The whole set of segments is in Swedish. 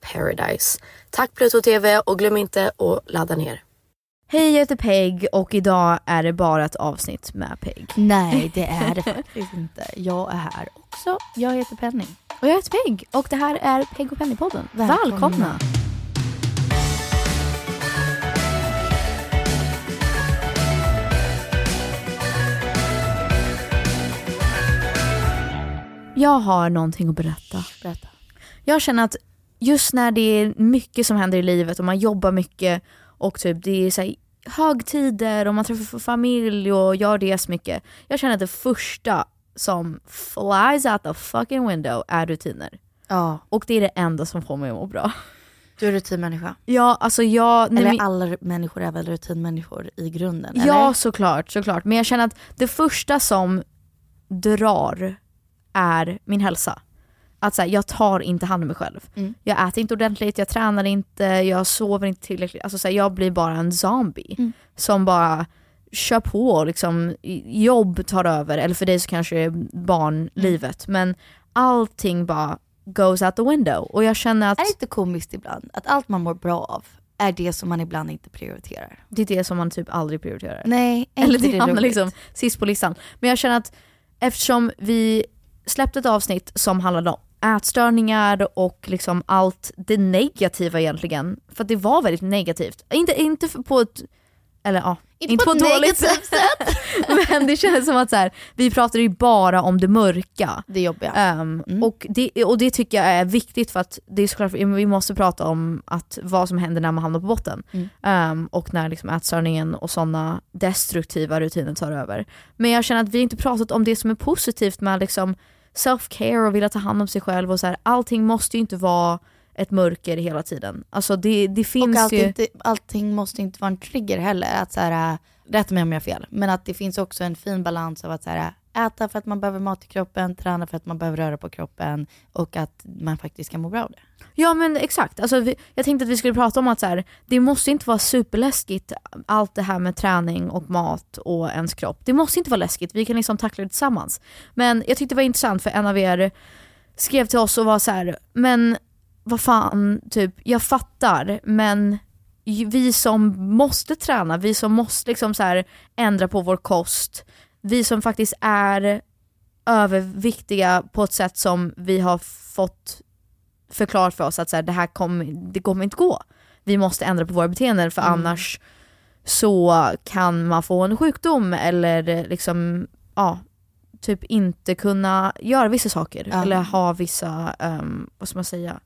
paradise. Tack Pluto TV och glöm inte att ladda ner. Hej jag heter Peg och idag är det bara ett avsnitt med Peg. Nej det är det faktiskt inte. Jag är här också. Jag heter Penny. Och jag heter Peg och det här är Peg och Penny-podden. Välkomna. Välkomna. Jag har någonting att berätta. Berätta. Jag känner att just när det är mycket som händer i livet och man jobbar mycket och typ det är så här högtider och man träffar familj och gör det så mycket. Jag känner att det första som flies out the fucking window är rutiner. Ja, Och det är det enda som får mig att må bra. du är rutinmänniska. Ja, alltså jag... nej, Eller men- alla människor är väl rutinmänniskor i grunden? Ja eller? såklart, såklart. Men jag känner att det första som drar är min hälsa. Att så här, jag tar inte hand om mig själv. Mm. Jag äter inte ordentligt, jag tränar inte, jag sover inte tillräckligt. Alltså, så här, jag blir bara en zombie Mm. som bara kör på liksom, jobb tar över, eller för dig så kanske det är barnlivet. Men allting bara goes out the window. Och jag känner att Är det inte komiskt ibland att allt man mår bra av är det som man ibland inte prioriterar? det är det som man typ aldrig prioriterar. Nej, är Eller det, det hamnar liksom sist på listan. Men jag känner att eftersom vi släppte ett avsnitt som handlade om ätstörningar och liksom allt det negativa egentligen. För att det var väldigt negativt. Inte, inte på ett, eller ja, Inte på ett dåligt sätt. men det känns som att så här, vi pratade ju bara om det mörka. Det jobbiga. Ehm, och, det, och det tycker jag är viktigt för att det är såklart, vi måste prata om att vad som händer när man hamnar på botten. Mm. Ehm, och när liksom ätstörningen och sådana destruktiva rutiner tar över. Men jag känner att vi inte pratat om det som är positivt med liksom self-care och vilja ta hand om sig själv och så här, allting måste ju inte vara ett mörker hela tiden. Alltså det, det finns och allt ju... inte, allting måste inte vara en trigger heller. Att så här, äh, rätta mig om jag har fel, men att det finns också en fin balans av att så här, äta för att man behöver mat i kroppen, träna för att man behöver röra på kroppen och att man faktiskt kan må bra av det. Ja men exakt, alltså, vi, jag tänkte att vi skulle prata om att så här, det måste inte vara superläskigt allt det här med träning och mat och ens kropp. Det måste inte vara läskigt, vi kan liksom tackla det tillsammans. Men jag tyckte det var intressant för en av er skrev till oss och var så här, men vad fan, typ, jag fattar men vi som måste träna, vi som måste liksom så här, ändra på vår kost, vi som faktiskt är överviktiga på ett sätt som vi har fått förklarat för oss att så här, det här kommer, det kommer inte gå. Vi måste ändra på våra beteenden för Mm. annars så kan man få en sjukdom eller liksom, ja, typ inte kunna göra vissa saker Ja. eller ha vissa, um, vad ska man säga,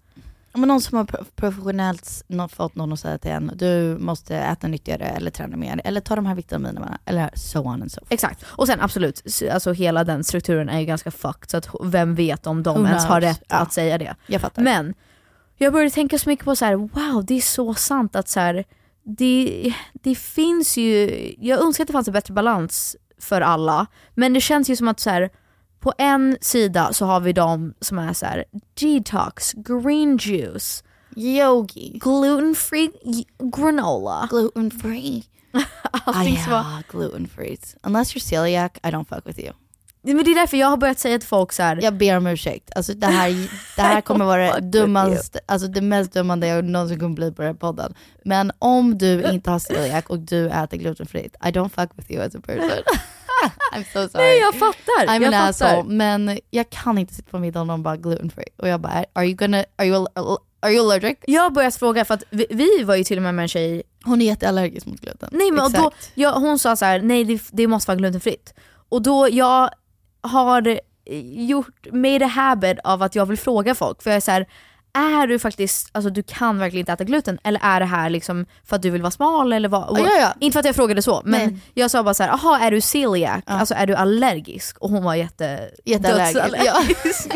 Men någon som har pro- professionellt fått någon att säga till en, du måste äta nyttigare eller träna mer eller ta de här vitaminerna eller so on and so forth. Exakt. Och sen absolut, alltså hela den strukturen är ju ganska fucked så att vem vet om de Who ens har knows? rätt Ja. att säga det. Jag fattar. Men jag började tänka så mycket på så här: wow det är så sant att så här, det, det finns ju, jag önskar att det fanns en bättre balans för alla, men det känns ju som att så här, på en sida så har vi de som är så här: detox, green juice, Yogi, gluten free granola. gluten free. Allting som var- ja, gluten free. Unless you're celiac, I don't fuck with you. Men det är därför jag har börjat säga till folk så här. Jag ber om ursäkt. Alltså det här, det här kommer vara dummaste, alltså det mest dummande jag någonsin kommer bli på den här podden. Men om du inte har celiac och du äter glutenfritt, I don't fuck with you as a person. I'm so sorry. Nej jag fattar, I'm jag an fattar. asshole. Men jag kan inte sitta på middag och någon bara gluten free. Och jag bara, are you gonna, are you, are you allergic? Jag har börjat fråga för att vi, vi var ju till och med med en tjej, Hon är jätteallergisk mot gluten. nej men och då, jag, hon sa så här: nej det, det måste vara glutenfritt. Och då, jag har gjort, made a habit av att jag vill fråga folk, för jag är så här, är du faktiskt, alltså du kan verkligen inte äta gluten eller är det här liksom för att du vill vara smal eller vad? Ja, ja. Inte för att jag frågade så, men Nej. jag sa bara så här: jaha är du celiac? Alltså är du allergisk? Och hon var jätte, Jätteallergisk. Ja.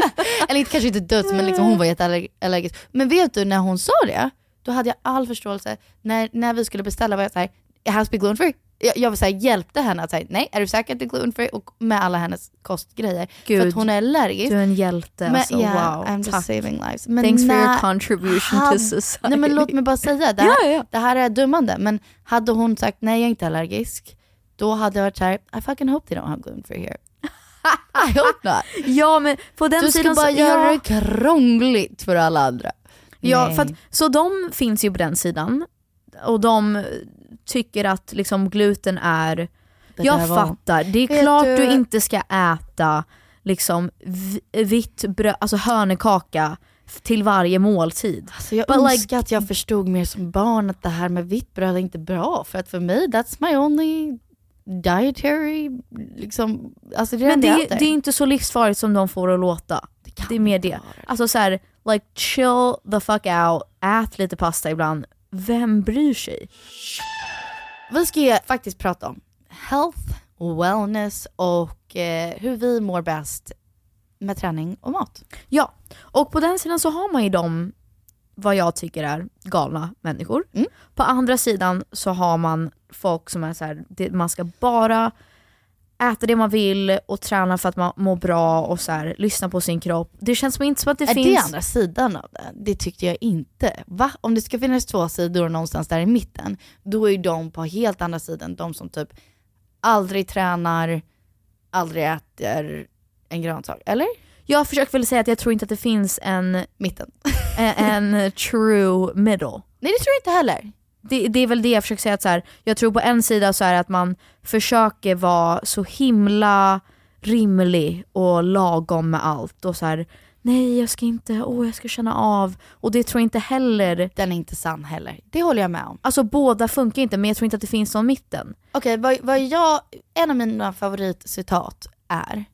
Eller kanske inte döds, men liksom hon var jätteallergisk. Men vet du, när hon sa det, då hade jag all förståelse. När, när vi skulle beställa var jag såhär, it has to be gluten free. Jag, jag så här, hjälpte henne att säga nej, är du säker att det är gluten free? Och med alla hennes kostgrejer. Gud. För att hon är allergisk. Du är en hjälte Men, alltså, yeah, wow. I'm just Tack. saving lives. Men Thanks for your contribution hade- to society. Nej men låt mig bara säga, det här, Ja, ja. det här är dummande. Men hade hon sagt nej jag är inte allergisk, då hade jag varit såhär, I fucking hope they don't have gluten free here. I hope not. Ja men på den Du ska sidan bara så, göra ja, det krångligt för alla andra. ja, Nej. för att, Så de finns ju på den sidan och de tycker att liksom gluten är, Det jag var- fattar, det är Vet klart du- du... inte ska äta liksom vitt bröd, alltså hörnekaka till varje måltid. Alltså jag But önskar att jag förstod mer som barn att det här med vitt bröd är inte bra. För att för mig, that's my only dietary, liksom, alltså det är Men det det, är- det är inte så livsfarligt som de får att låta. kan Det är mer det. det. Alltså så här, like chill the fuck out, ät lite pasta ibland. Vem bryr sig? Vi ska ju faktiskt prata om health, wellness och eh, hur vi mår bäst med träning och mat. Ja, och på den sidan så har man ju de, vad jag tycker är galna människor. Mm. På andra sidan så har man folk som är så här, det, man ska bara äta det man vill och träna för att man mår bra och så här, lyssna på sin kropp. Det känns som inte som att det är finns... det andra sidan av det? Det tyckte jag inte. Va? Om det ska finnas två sidor någonstans där i mitten, då är ju de på helt andra sidan de som typ aldrig tränar, aldrig äter en grönsak. Eller? Jag försöker väl säga att jag tror inte att det finns en, Mitten. en, en true middle. Nej det tror jag inte heller. Det, det är väl det jag försöker säga, att så här, jag tror på en sida så är det att man försöker vara så himla rimlig och lagom med allt och så här, nej jag ska inte, åh jag ska känna av. Och det tror jag inte heller, Den är inte sann heller. Det håller jag med om. alltså båda funkar inte men jag tror inte att det finns någon mitten. Okej, vad, vad jag, en av mina favoritcitat är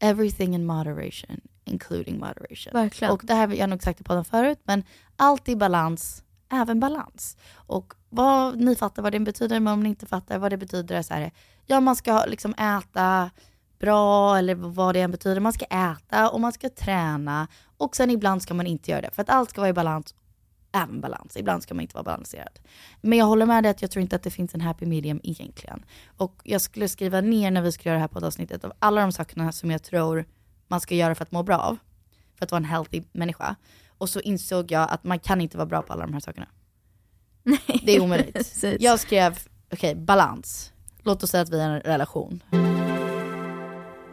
Everything in moderation, including moderation. Verkligen. Och det här har jag nog sagt på den förut, men allt i balans, även balans. Och vad ni fattar vad det betyder, men om ni inte fattar vad det betyder så här, ja man ska liksom äta bra eller vad det än betyder. Man ska äta och man ska träna och sen ibland ska man inte göra det. För att allt ska vara i balans, även balans. Ibland ska man inte vara balanserad. Men jag håller med dig att jag tror inte att det finns en happy medium egentligen. Och jag skulle skriva ner när vi ska göra det här poddavsnittet av alla de sakerna som jag tror man ska göra för att må bra av. För att vara en healthy människa. Och så insåg jag att man kan inte vara bra på alla de här sakerna. Det är omöjligt. Jag skrev, okej, balans. Låt oss säga att vi är en relation.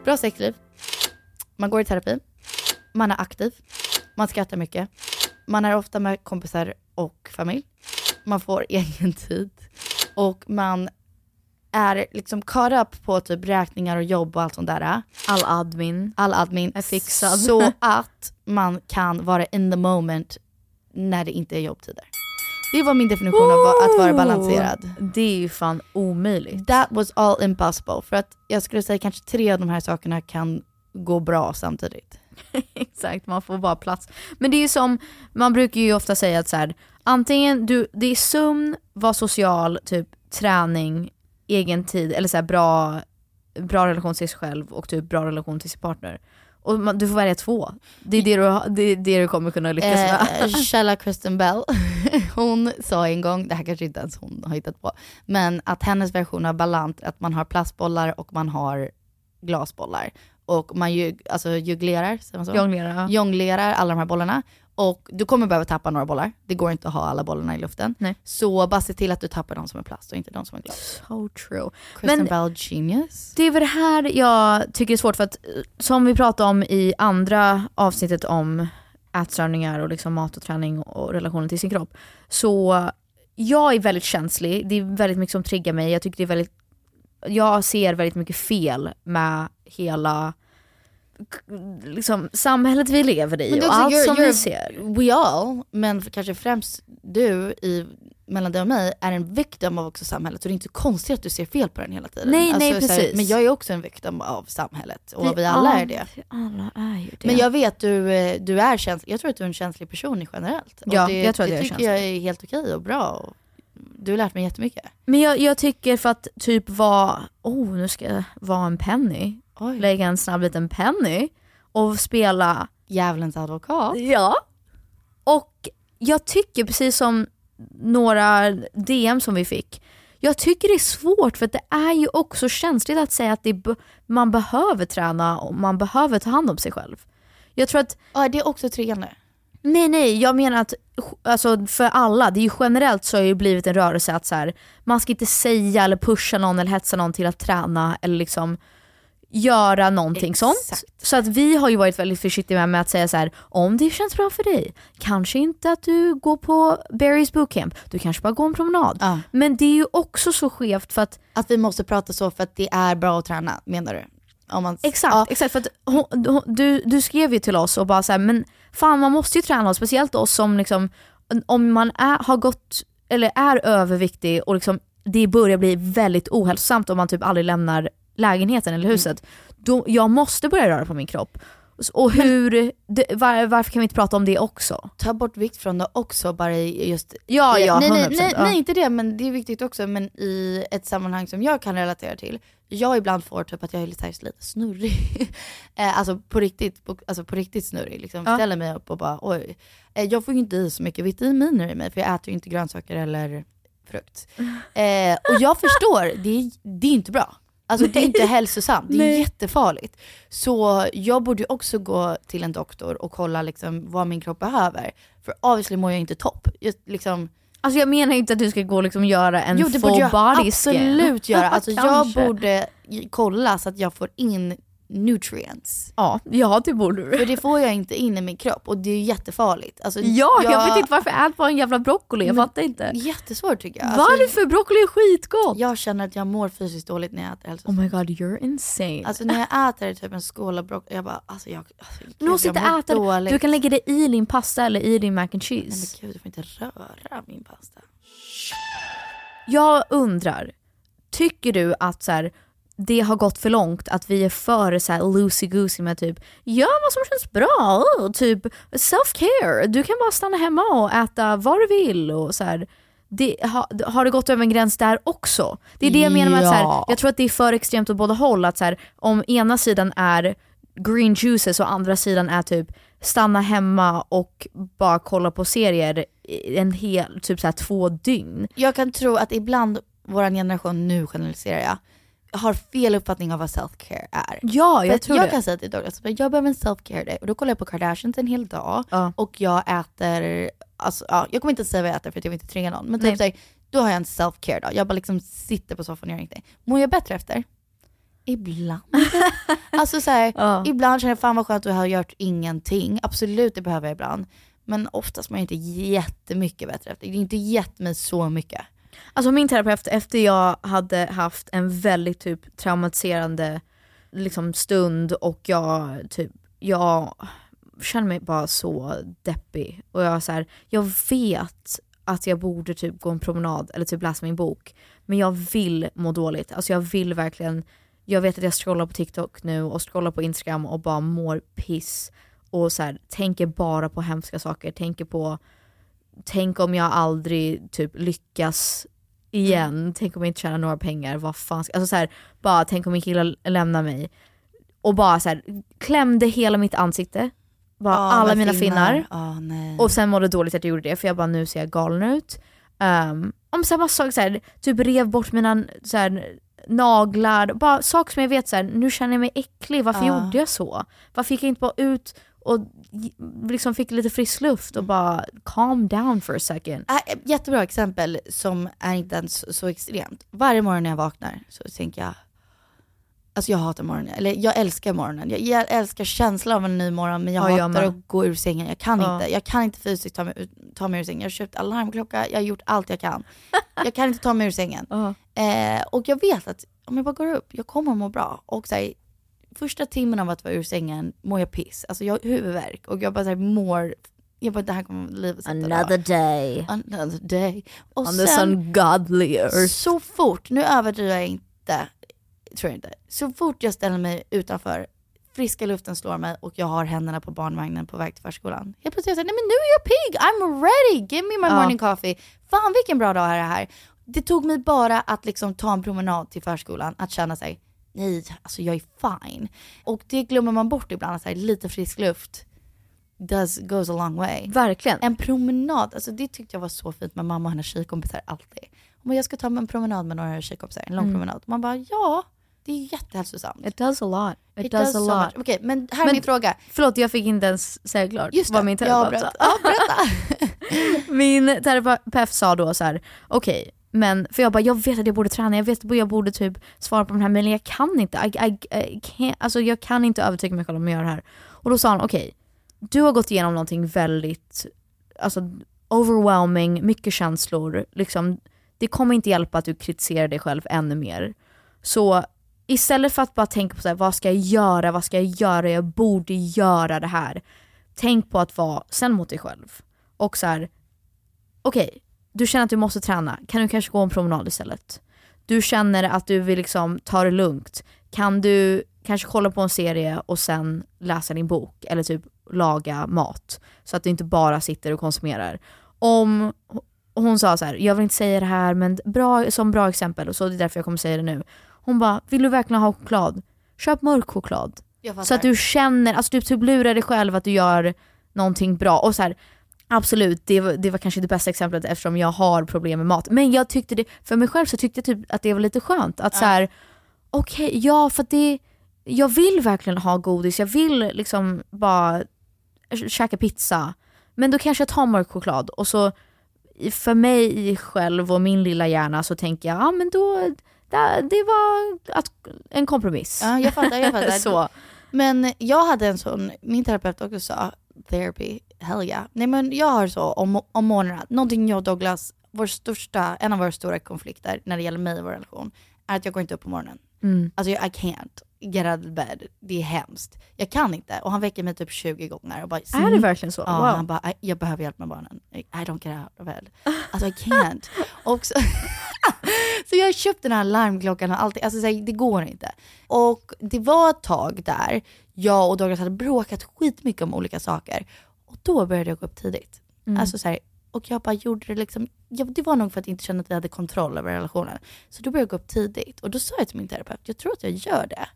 Bra sexliv. Man går i terapi. Man är aktiv. Man skrattar mycket. Man är ofta med kompisar och familj. Man får egen tid. Och man är liksom caught up på typ räkningar och jobb och allt sånt där. All admin. All admin. Är fixad. Så att man kan vara in the moment när det inte är jobbtider. Det var min definition av att vara balanserad. Det är ju fan omöjligt. That was all impossible. För att jag skulle säga kanske tre av de här sakerna kan gå bra samtidigt. Exakt, man får bara plats. Men det är ju som, man brukar ju ofta säga att så här, antingen du, det är sömn, var social, typ träning, egen tid, eller så här, bra, bra relation till sig själv och typ bra relation till sin partner. Och man, du får välja två. Det är det du, det, är det du kommer kunna lyckas med. Eh, Källa Kristen Bell, hon sa en gång, det här kanske inte ens hon har hittat på, men att hennes version av balans, att man har plastbollar och man har glasbollar. Och man ju, alltså jonglerar, säger man så? Jonglera, ja. jonglerar alla de här bollarna. Och du kommer behöva tappa några bollar. Det går inte att ha alla bollarna i luften. Nej. Så bara se till att du tappar de som är plast och inte de som är glas. So true. Kristen Bell genius. Det är väl det här jag tycker är svårt för att som vi pratade om i andra avsnittet om ätstörningar och liksom mat och träning och relationen till sin kropp. Så jag är väldigt känslig, det är väldigt mycket som triggar mig. Jag tycker det är väldigt, jag ser väldigt mycket fel med hela liksom, samhället vi lever i och allt you're- som you're- vi ser. We all, men kanske främst du i, mellan dig och mig, är en victim av också samhället. Så det är inte konstigt att du ser fel på den hela tiden. Nej, nej, så här, precis. men jag är också en victim av samhället och vi, Vi alla är det. Alla är ju det. Men jag vet du, eh, du är känslig, jag tror att du är en känslig person generellt. Ja, det, jag tror att det jag är tycker jag är helt okej och bra. Och du har lärt mig jättemycket. Men jag, jag tycker för att typ vara, oh nu ska jag vara en penny, Oj. lägga en snabb liten penny och spela Djävulens advokat. Ja. Och jag tycker precis som några DM som vi fick, jag tycker det är svårt för det är ju också känsligt att säga att det be- man behöver träna och man behöver ta hand om sig själv. Jag tror att, Ja, det är också triggande. nej nej, jag menar att alltså, för alla, det är ju generellt så har det ju blivit en rörelse att så här, man ska inte säga eller pusha någon eller hetsa någon till att träna eller liksom göra någonting sånt. Exakt. Så att vi har ju varit väldigt försiktiga med att säga så här: om det känns bra för dig, kanske inte att du går på Barry's bootcamp, du kanske bara går en promenad. Ja. Men det är ju också så skevt för att, Att vi måste prata så för att det är bra att träna, menar du? Om man, exakt, Ja, exakt för att hon, du, du skrev ju till oss och bara så här, men fan man måste ju träna, speciellt oss som liksom, om man är, har gått, eller är överviktig och liksom det börjar bli väldigt ohälsosamt om man typ aldrig lämnar lägenheten eller huset, då, jag måste börja röra på min kropp. Och hur, det, var, varför kan vi inte prata om det också? ta bort vikt från det också bara i just Ja, ja, nej, nej, 100%, nej, ja. nej, inte det, men det är viktigt också. Men i ett sammanhang som jag kan relatera till. Jag ibland får typ att jag är lite, lite snurrig. Eh, alltså, på riktigt, på, alltså på riktigt snurrig. Liksom. Ja. Ställer mig upp och bara oj. Eh, jag får ju inte i så mycket vitaminer i mig för jag äter ju inte grönsaker eller frukt. Eh, och jag förstår, det är, det är inte bra. Alltså det är inte hälsosamt, det är Nej. jättefarligt. Så jag borde ju också gå till en doktor och kolla liksom vad min kropp behöver. För obviously mår jag inte topp. Jag, liksom, Alltså jag menar inte att du ska gå och liksom göra en jo det full body scan. absolut göra. Alltså jag borde kolla så att jag får in nutrients. Ja, ja det borde du. För det får jag inte in i min kropp och det är jättefarligt. Alltså, Ja, jag, vet inte varför ät bara en jävla broccoli, jag Men- fattar inte. Jättesvårt tycker jag. Alltså, Varför? Broccoli är skitgott! Jag känner att jag mår fysiskt dåligt när jag äter hälsosamt. Oh my god, you're insane. Alltså när jag äter typ en skål av broccoli, jag bara alltså jag, alltså, gud, inte jag mår äta det. dåligt. Du kan lägga det i din pasta eller i din mac and Nej cheese. men gud, du får inte röra min pasta. Jag undrar, tycker du att så här, det har gått för långt att vi är för så här loosey-goosey med typ gör vad som känns bra, typ self-care, du kan bara stanna hemma och äta vad du vill och så här. det, ha, har det gått över en gräns där också? Det är det jag menar med att så här, Ja. jag tror att det är för extremt åt båda håll. Att så här, om ena sidan är green juices och andra sidan är typ stanna hemma och bara kolla på serier en hel, typ så här två dygn. Jag kan tro att ibland vår generation, nu generaliserar jag, har fel uppfattning av vad self-care är. Ja, jag tror jag det. kan säga till Douglas, att jag behöver en self-care day och då kollar jag på Kardashians en hel dag Ja. och jag äter, alltså, ja, jag kommer inte säga vad jag äter för att jag vill inte trigga någon, men typ såhär, då har jag en self-care dag. Jag bara liksom sitter på soffan och gör ingenting. Mår jag bättre efter? Ibland. alltså såhär, Ja. ibland känner jag fan vad skönt att ha gjort ingenting. Absolut, det behöver jag ibland. Men oftast mår jag inte jättemycket bättre efter. Det är inte gett mig så mycket. Alltså min terapeut, efter jag hade haft en väldigt typ traumatiserande liksom, stund och jag typ, jag känner mig bara så deppig. Och jag, så här, jag vet att jag borde typ gå en promenad eller typ läsa min bok. Men jag vill må dåligt. Alltså jag vill verkligen, jag vet att jag scrollar på TikTok nu och scrollar på Instagram och bara mår piss. Och så här, tänker bara på hemska saker, tänker på tänk om jag aldrig typ lyckas igen, tänk om jag inte tjänar några pengar, vad fan ska, alltså så här, bara tänk om min kille lämnar mig. Och bara så här, klämde hela mitt ansikte, bara Ja, alla mina finnar. Ja, nej. Och sen mådde dåligt att jag gjorde det för jag bara nu ser jag galen ut. Um, om samma sak, så här, typ rev bort mina så här, naglar, bara saker som jag vet så här, nu känner jag mig äcklig, varför Ja. gjorde jag så? Varför gick jag inte bara ut och liksom fick lite frisk luft och bara calm down for a second. Äh, jättebra exempel som är inte ens så extremt. Varje morgon när jag vaknar så tänker jag, alltså jag hatar morgonen, eller jag älskar morgonen. Jag, jag älskar känslan av en ny morgon men jag Ja, jag hatar med. att gå ur sängen. Jag kan Ja. inte, jag kan inte fysiskt ta mig, ta mig ur sängen. Jag har köpt alarmklocka, jag har gjort allt jag kan. Jag kan inte ta mig ur sängen. Ja. Eh, och jag vet att om jag bara går upp, jag kommer att må bra. Och så här, första timmen av att vara ur sängen mår jag piss. Alltså jag har huvudvärk och jag bara så här, mår, jag bara det här kommer livet sätta då. Another day Another day. Och on this sen, ungodly earth. så fort, nu överdriver jag inte, tror jag inte. Så fort jag ställer mig utanför, friska luften slår mig och jag har händerna på barnvagnen på väg till förskolan. Helt plötsligt säger nej men nu är jag pigg, I'm ready, give me my Ja. morning coffee. Fan vilken bra dag är det här. Det tog mig bara att liksom ta en promenad till förskolan, att känna sig nej, alltså jag är fine. Och det glömmer man bort ibland, att här, lite frisk luft does, goes a long way. Verkligen. En promenad, alltså det tyckte jag var så fint med mamma och hennes tjejkompisar alltid. Bara, jag ska ta en promenad med några tjejkompisar, en lång Mm. promenad. Man bara, ja, det är jättehälsosamt. It does a lot. It, It does, does a lot. Okej, men här är Men- min fråga. Förlåt, jag fick inte ens säga klart Just vad min terapeut sa. Ja, berätta. Min terapeut sa då så här: okej, men för jag bara, jag vet att jag borde träna, jag vet att jag borde typ svara på de här mejlen, jag kan inte. I, I, I can't, alltså jag kan inte övertyga mig själv om att göra det här. Och då sa han, okej, du har gått igenom någonting väldigt, alltså overwhelming, mycket känslor, liksom, det kommer inte hjälpa att du kritiserar dig själv ännu mer. Så istället för att bara tänka på så här, vad ska jag göra, vad ska jag göra, jag borde göra det här. Tänk på att vara sen mot dig själv. Och så här, okej, du känner att du måste träna, kan du kanske gå en promenad istället? Du känner att du vill liksom ta det lugnt, kan du kanske kolla på en serie och sen läsa din bok eller typ laga mat så att du inte bara sitter och konsumerar. Om hon sa så här, jag vill inte säga det här men bra, som bra exempel och så det är därför jag kommer säga det nu. Hon bara, vill du verkligen ha choklad? Köp mörk choklad. Så att du känner, alltså du typ lurar dig själv att du gör någonting bra. Och så här, absolut, det var, det var kanske det bästa exemplet eftersom jag har problem med mat. Men jag tyckte det, för mig själv så tyckte jag typ att det var lite skönt. Att så här, okej, ja för det, jag vill verkligen ha godis, jag vill liksom bara käka pizza. Men då kanske jag tar mörk choklad och så för mig själv och min lilla hjärna så tänker jag, ja men då, det, det var att, en kompromiss. Ja, jag fattar, jag fattar. så. Men jag hade en sån, min terapeut också sa, therapy, hell yeah. Nej men jag har så om, om morgnarna, någonting jag och Douglas, vår största, en av våra stora konflikter när det gäller mig och vår relation, är att jag går inte upp på morgonen. Mm. Alltså I can't get out of bed. Det är hemskt. Jag kan inte. Och han väcker mig typ 20 gånger och bara Är det verkligen så? Ja, Wow. han bara, jag behöver hjälp med barnen. I, don't get out of bed. Alltså I can't. och så, så jag har köpt den här larmklockan och allting. Alltså så här, det går inte. Och det var ett tag där jag och Douglas hade bråkat skitmycket om olika saker. Och då började jag gå upp tidigt. Mm. Alltså så här, Och jag bara gjorde det liksom, ja, det var nog för att jag inte kände att vi hade kontroll över relationen. Så då började jag gå upp tidigt och då sa jag till min terapeut, jag tror att jag gör det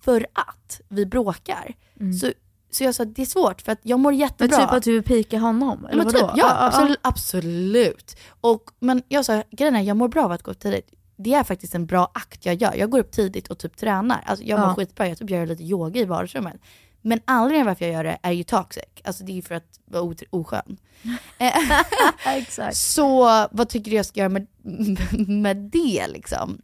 för att vi bråkar. Så, så jag sa att det är svårt för att jag mår Men jättebra. typ att du vill pika honom? Eller Men typ, vadå? ja, absolut, absolut. Och, men jag sa, grejen är jag mår bra av att gå upp tidigt. Det är faktiskt en bra akt jag gör. Jag går upp tidigt och typ tränar. Alltså jag mår Ja. skitbra, jag typ gör lite yoga i vardagsrummet. Men anledningen varför jag gör det är ju toxic. Alltså det är ju för att vara oskön. Exakt. Så vad tycker du jag ska göra med, med det liksom?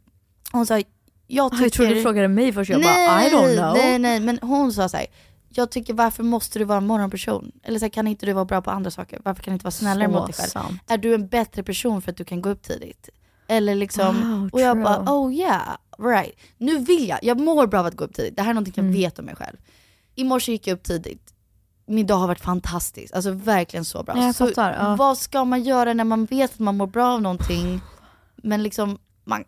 Hon sa, jag tycker... Jag trodde du frågade mig först, jag bara I don't know. Nej, nej, men hon sa så här. Jag tycker varför måste du vara en morgonperson? Eller så här, kan inte du vara bra på andra saker? Varför kan du inte vara snällare Så mot dig själv? sant. Är du en bättre person för att du kan gå upp tidigt? Eller liksom, Wow, och jag true. bara oh yeah, right. Nu vill jag, jag mår bra av att gå upp tidigt. Det här är någonting jag Mm. vet om mig själv. I morse gick jag upp tidigt. Min dag har varit fantastisk, alltså verkligen så bra. Ja, jag så fattar, ja. vad ska man göra när man vet att man mår bra av någonting, men liksom man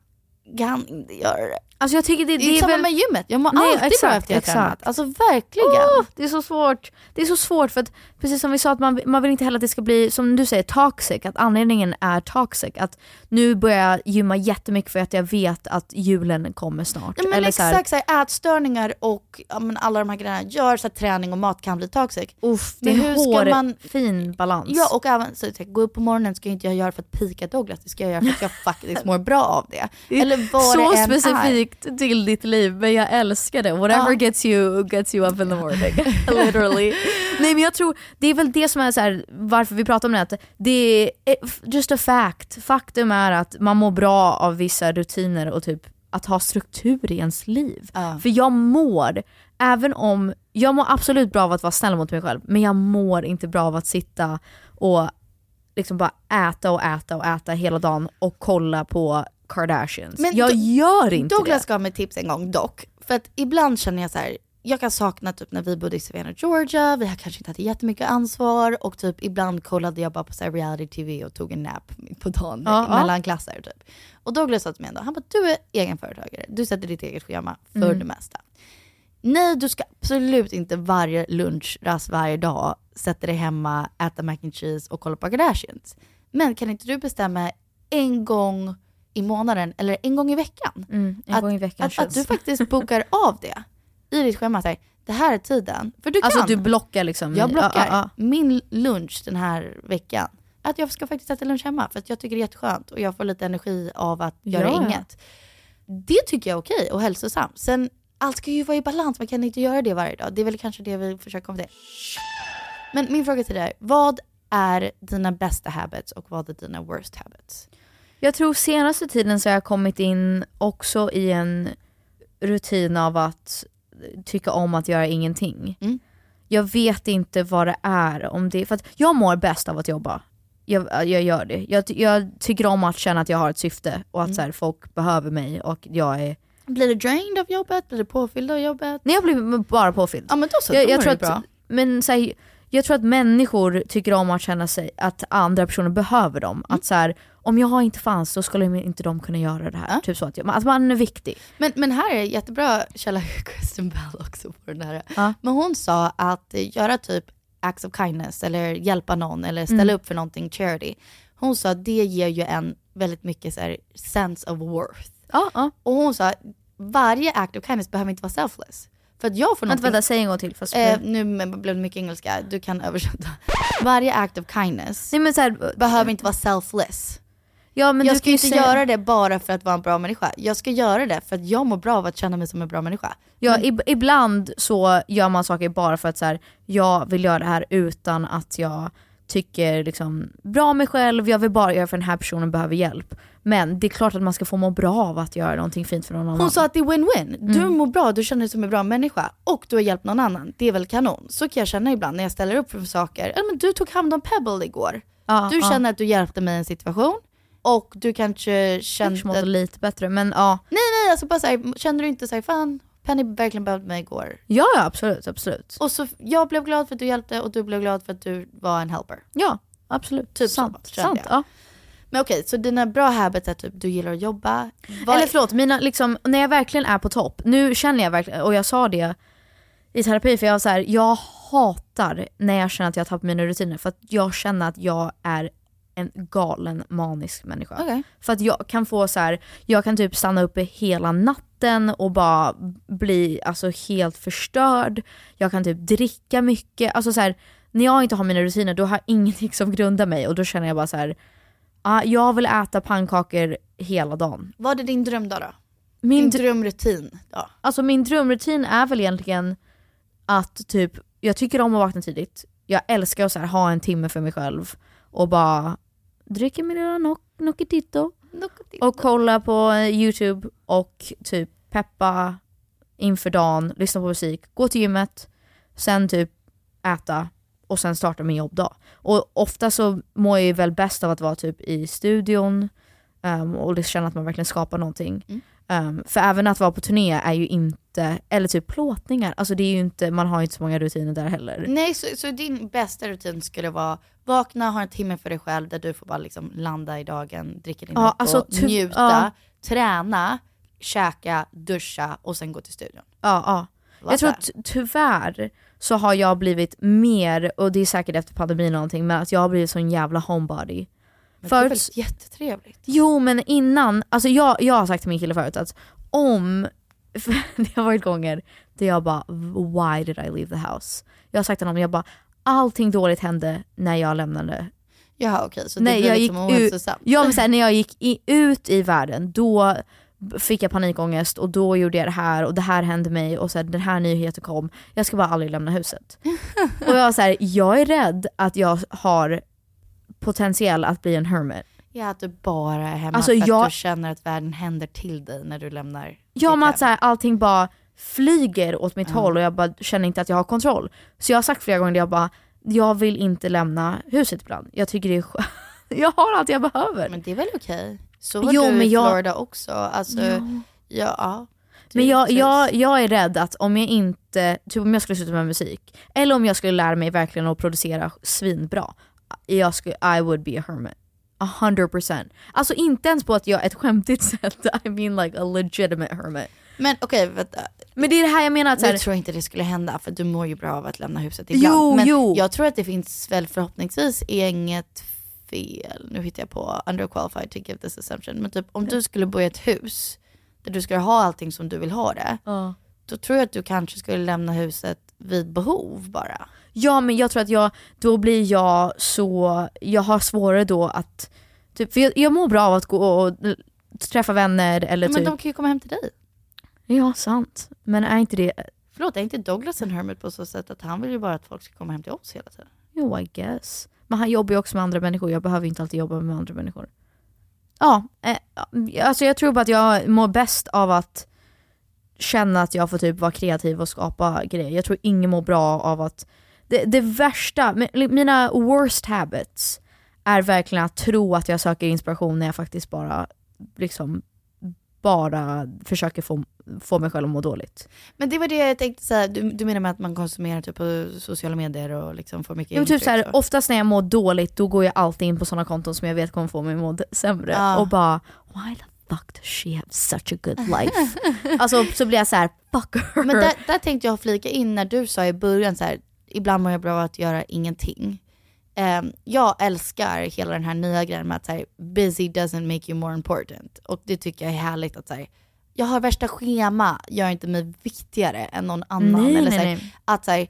kan inte göra det? Alltså jag tycker det, Det är, samma väl... med gymmet, jag mår Nej, alltid bra exakt, efter jag exakt. tränat. Alltså verkligen. Åh, det är så svårt. Det är så svårt för att precis som vi sa att man, man vill inte heller att det ska bli, som du säger, toxic. Att anledningen är toxic. Att nu börjar jag gymma jättemycket för att jag vet att julen kommer snart. Ja, men Eller så här, exakt, så här, ätstörningar och ja, alla de här grejerna gör så att träning och mat kan bli toxic. Uff, det är en ska hår, man- fin balans. Ja och även så, så, här, gå upp på morgonen ska inte jag göra för att pika Douglas, det ska jag göra för att jag faktiskt mår bra av det. Eller vad så det än är. Specifikt till ditt liv men jag älskar det. Whatever Ja. gets you gets you up in the morning. Literally. Nej men jag tror, det är väl det som är så här, varför vi pratar om det, att det är eh, just a fact. Faktum är att man mår bra av vissa rutiner och typ att ha struktur i ens liv. Ja. För jag mår, även om, jag mår absolut bra av att vara snäll mot mig själv, men jag mår inte bra av att sitta och liksom bara äta och äta och äta hela dagen och kolla på Kardashians. Men jag gör inte Douglas det. gav mig tips en gång dock. För att ibland känner jag så här, jag kan sakna typ när vi bodde i Savannah, Georgia, vi har kanske inte hade jättemycket ansvar och typ ibland kollade jag bara på så här reality tv och tog en nap på dagen Ja, ja. mellan klasser typ. Och Douglas sa till mig en dag, han bara du är egenföretagare, du sätter ditt eget schema för Mm. det mesta. Nej, du ska absolut inte varje lunchrast varje dag sätta dig hemma, äta mac and cheese och kolla på Kardashians. Men kan inte du bestämma en gång i månaden eller en gång i veckan? Mm, en att, gång i veckan att, känns. att du faktiskt bokar av det i ditt schema. Så här, det här är tiden. För du kan. Alltså du blockar liksom? jag blockar Ja, ja, min lunch den här veckan. Att jag ska faktiskt äta lunch hemma för att jag tycker det är jätteskönt och jag får lite energi av att göra Ja. inget. Det tycker jag är okej och hälsosamt. Sen allt ska ju vara i balans, man kan inte göra det varje dag. Det är väl kanske det vi försöker komma till. Men min fråga till dig är, vad är dina bästa habits och vad är dina worst habits? Jag tror senaste tiden så har jag kommit in också i en rutin av att tycka om att göra ingenting. Mm. Jag vet inte vad det är, om det för jag mår bäst av att jobba. Jag, jag gör det. Jag, jag tycker om att känna att jag har ett syfte och att så här, folk behöver mig och jag är... Blir du drained av jobbet? Blir du påfylld av jobbet? Nej jag blir bara påfylld. Ja men då så, jag, jag tror att, bra. Men så här, jag tror att människor tycker om att känna sig att andra personer behöver dem. Mm. Att så här, om jag inte fanns så skulle inte de kunna göra det här. Ja. Typ så att, jag, att man är viktig. Men, men här är jättebra källa Kristen Bell också på den här. Ja. Men hon sa att eh, göra typ acts of kindness eller hjälpa någon eller ställa Mm. upp för någonting charity. Hon sa att det ger ju en väldigt mycket så här, sense of worth. Ja, ja. Och hon sa varje act of kindness behöver inte vara selfless. För att jag får någonting... vänta, säg en gång till. Fast Eh, nu blev det mycket engelska, du kan översätta. Varje act of kindness Nej, här, behöver inte vara selfless. Ja, men jag ska ju inte säga, göra det bara för att vara en bra människa. Jag ska göra det för att jag mår bra av att känna mig som en bra människa. Ja, ib- ibland så gör man saker bara för att så här, jag vill göra det här utan att jag tycker liksom, bra om mig själv, jag vill bara göra för den här personen behöver hjälp. Men det är klart att man ska få må bra av att göra någonting fint för någon annan. Hon sa att det är win-win. Du Mm. mår bra, du känner dig som en bra människa och du har hjälpt någon annan. Det är väl kanon. Så kan jag känna ibland när jag ställer upp för saker. Ja, men du tog hand om Pebble igår. ja, Du känner att du hjälpte mig i en situation och du kanske kanske kände... mådde Nej lite bättre men ja. nej, alltså bara såhär, kände du inte såhär, fan Penny verkligen behövde mig igår. Ja, ja absolut, absolut. Och så jag blev glad för att du hjälpte och du blev glad för att du var en helper. Ja, absolut. Typ så, sant. kände sant ja. Men okej, så dina bra habits är typ du gillar att jobba. Vad- Eller förlåt, mina, liksom, när jag verkligen är på topp, nu känner jag verkligen, och jag sa det i terapi, för jag var så här, jag hatar när jag känner att jag har tappat mina rutiner för att jag känner att jag är en galen manisk människa. Okej. För att jag kan få så här, jag kan typ stanna uppe hela natten och bara bli alltså helt förstörd. Jag kan typ dricka mycket. Alltså så här, när jag inte har mina rutiner då har jag ingenting som grundar mig och då känner jag bara så här, ah, jag vill äta pannkakor hela dagen. Vad är din drömdag då? Min, Din dr- drömrutin? Ja. alltså min drömrutin är väl egentligen att typ, jag tycker om att vakna tidigt. Jag älskar att så här, ha en timme för mig själv och bara dricka min lilla noc- Nocitito och kolla på eh, youtube och typ peppa inför dagen, lyssna på musik, gå till gymmet, sen typ äta och sen starta min jobbdag. Och ofta så mår jag ju väl bäst av att vara typ i studion um, och känna att man verkligen skapar någonting. Mm. Um, för även att vara på turné är ju inte, eller typ plåtningar, alltså det är inte, man har ju inte så många rutiner där heller. Nej, så, så din bästa rutin skulle vara vakna, ha en timme för dig själv där du får bara liksom landa i dagen, dricka din Ja, alltså ty- njuta, ja. träna, käka, duscha och sen gå till studion. Ja, ja. Jag tror att tyvärr så har jag blivit mer, och det är säkert efter pandemin och någonting, men att jag har blivit sån jävla homebody. Men det är Förut- väl jättetrevligt? Jo men innan, alltså jag, jag har sagt till min kille förut att om, det har varit gånger där jag bara why did I leave the house? Jag har sagt till honom, jag bara allting dåligt hände när jag lämnade. Jaha okej, så det Nej, blir jag liksom gick ohälsosamt? Ja men så här, när jag gick i, ut i världen då fick jag panikångest och då gjorde jag det här och det här hände mig och så här, den här nyheten kom. Jag ska bara aldrig lämna huset. och jag var så här, jag är rädd att jag har potential att bli en hermit. Ja, att du bara är hemma Alltså, för att jag- du känner att världen händer till dig när du lämnar Ja men att så här, allting bara flyger åt mitt håll och jag bara känner inte att jag har kontroll. Så jag har sagt flera gånger att jag bara, jag vill inte lämna huset ibland. Jag tycker det är skönt. Jag har allt jag behöver. Men det är väl okej? Så var Jo, du men i jag- Florida också. Alltså, ja. ja, Men jag, jag, jag är rädd att om jag inte, typ om jag skulle sluta med musik, eller om jag skulle lära mig verkligen att producera svinbra, jag skulle, I would be a hermit. A hundred percent. Alltså inte ens på att jag är ett skämtigt sätt, I mean like a legitimate hermit. Men okej, vänta. Men det är det här jag menar att så här, Jag tror inte det skulle hända för du mår ju bra av att lämna huset Jo, ibland. Men jo. jag tror att det finns väl förhoppningsvis inget fel, nu hittar jag på underqualified to give this assumption, men typ om du skulle bo i ett hus där du skulle ha allting som du vill ha det, Ja. då tror jag att du kanske skulle lämna huset vid behov bara. Ja men jag tror att jag, då blir jag så, jag har svårare då att, typ, för jag, jag mår bra av att gå och träffa vänner eller Men typ. de kan ju komma hem till dig. Ja sant. Men är inte det, Förlåt, är inte Douglas en hermit på så sätt att han vill ju bara att folk ska komma hem till oss hela tiden? jo I guess. Men han jobbar ju också med andra människor, jag behöver inte alltid jobba med andra människor. Ja, eh, alltså jag tror bara att jag mår bäst av att känna att jag får typ vara kreativ och skapa grejer. Jag tror ingen mår bra av att, det, det värsta, mi- mina worst habits är verkligen att tro att jag söker inspiration när jag faktiskt bara liksom bara försöker få, få mig själv att må dåligt. Men det var det jag tänkte säga, du, du menar med att man konsumerar typ på sociala medier och liksom får mycket men typ så här, oftast när jag mår dåligt då går jag alltid in på sådana konton som jag vet kommer få mig att må sämre Ja. och bara why the fuck does she have such a good life? alltså så blir jag så här fuck her. Men där, där tänkte jag flika in när du sa i början så här, ibland mår jag bra av att göra ingenting. Ehm, jag älskar hela den här nya grejen med att så här, busy doesn't make you more important. Och det tycker jag är härligt att så här, jag har värsta schema, gör inte mig viktigare än någon annan. Nej, Eller nej, så här. Att, så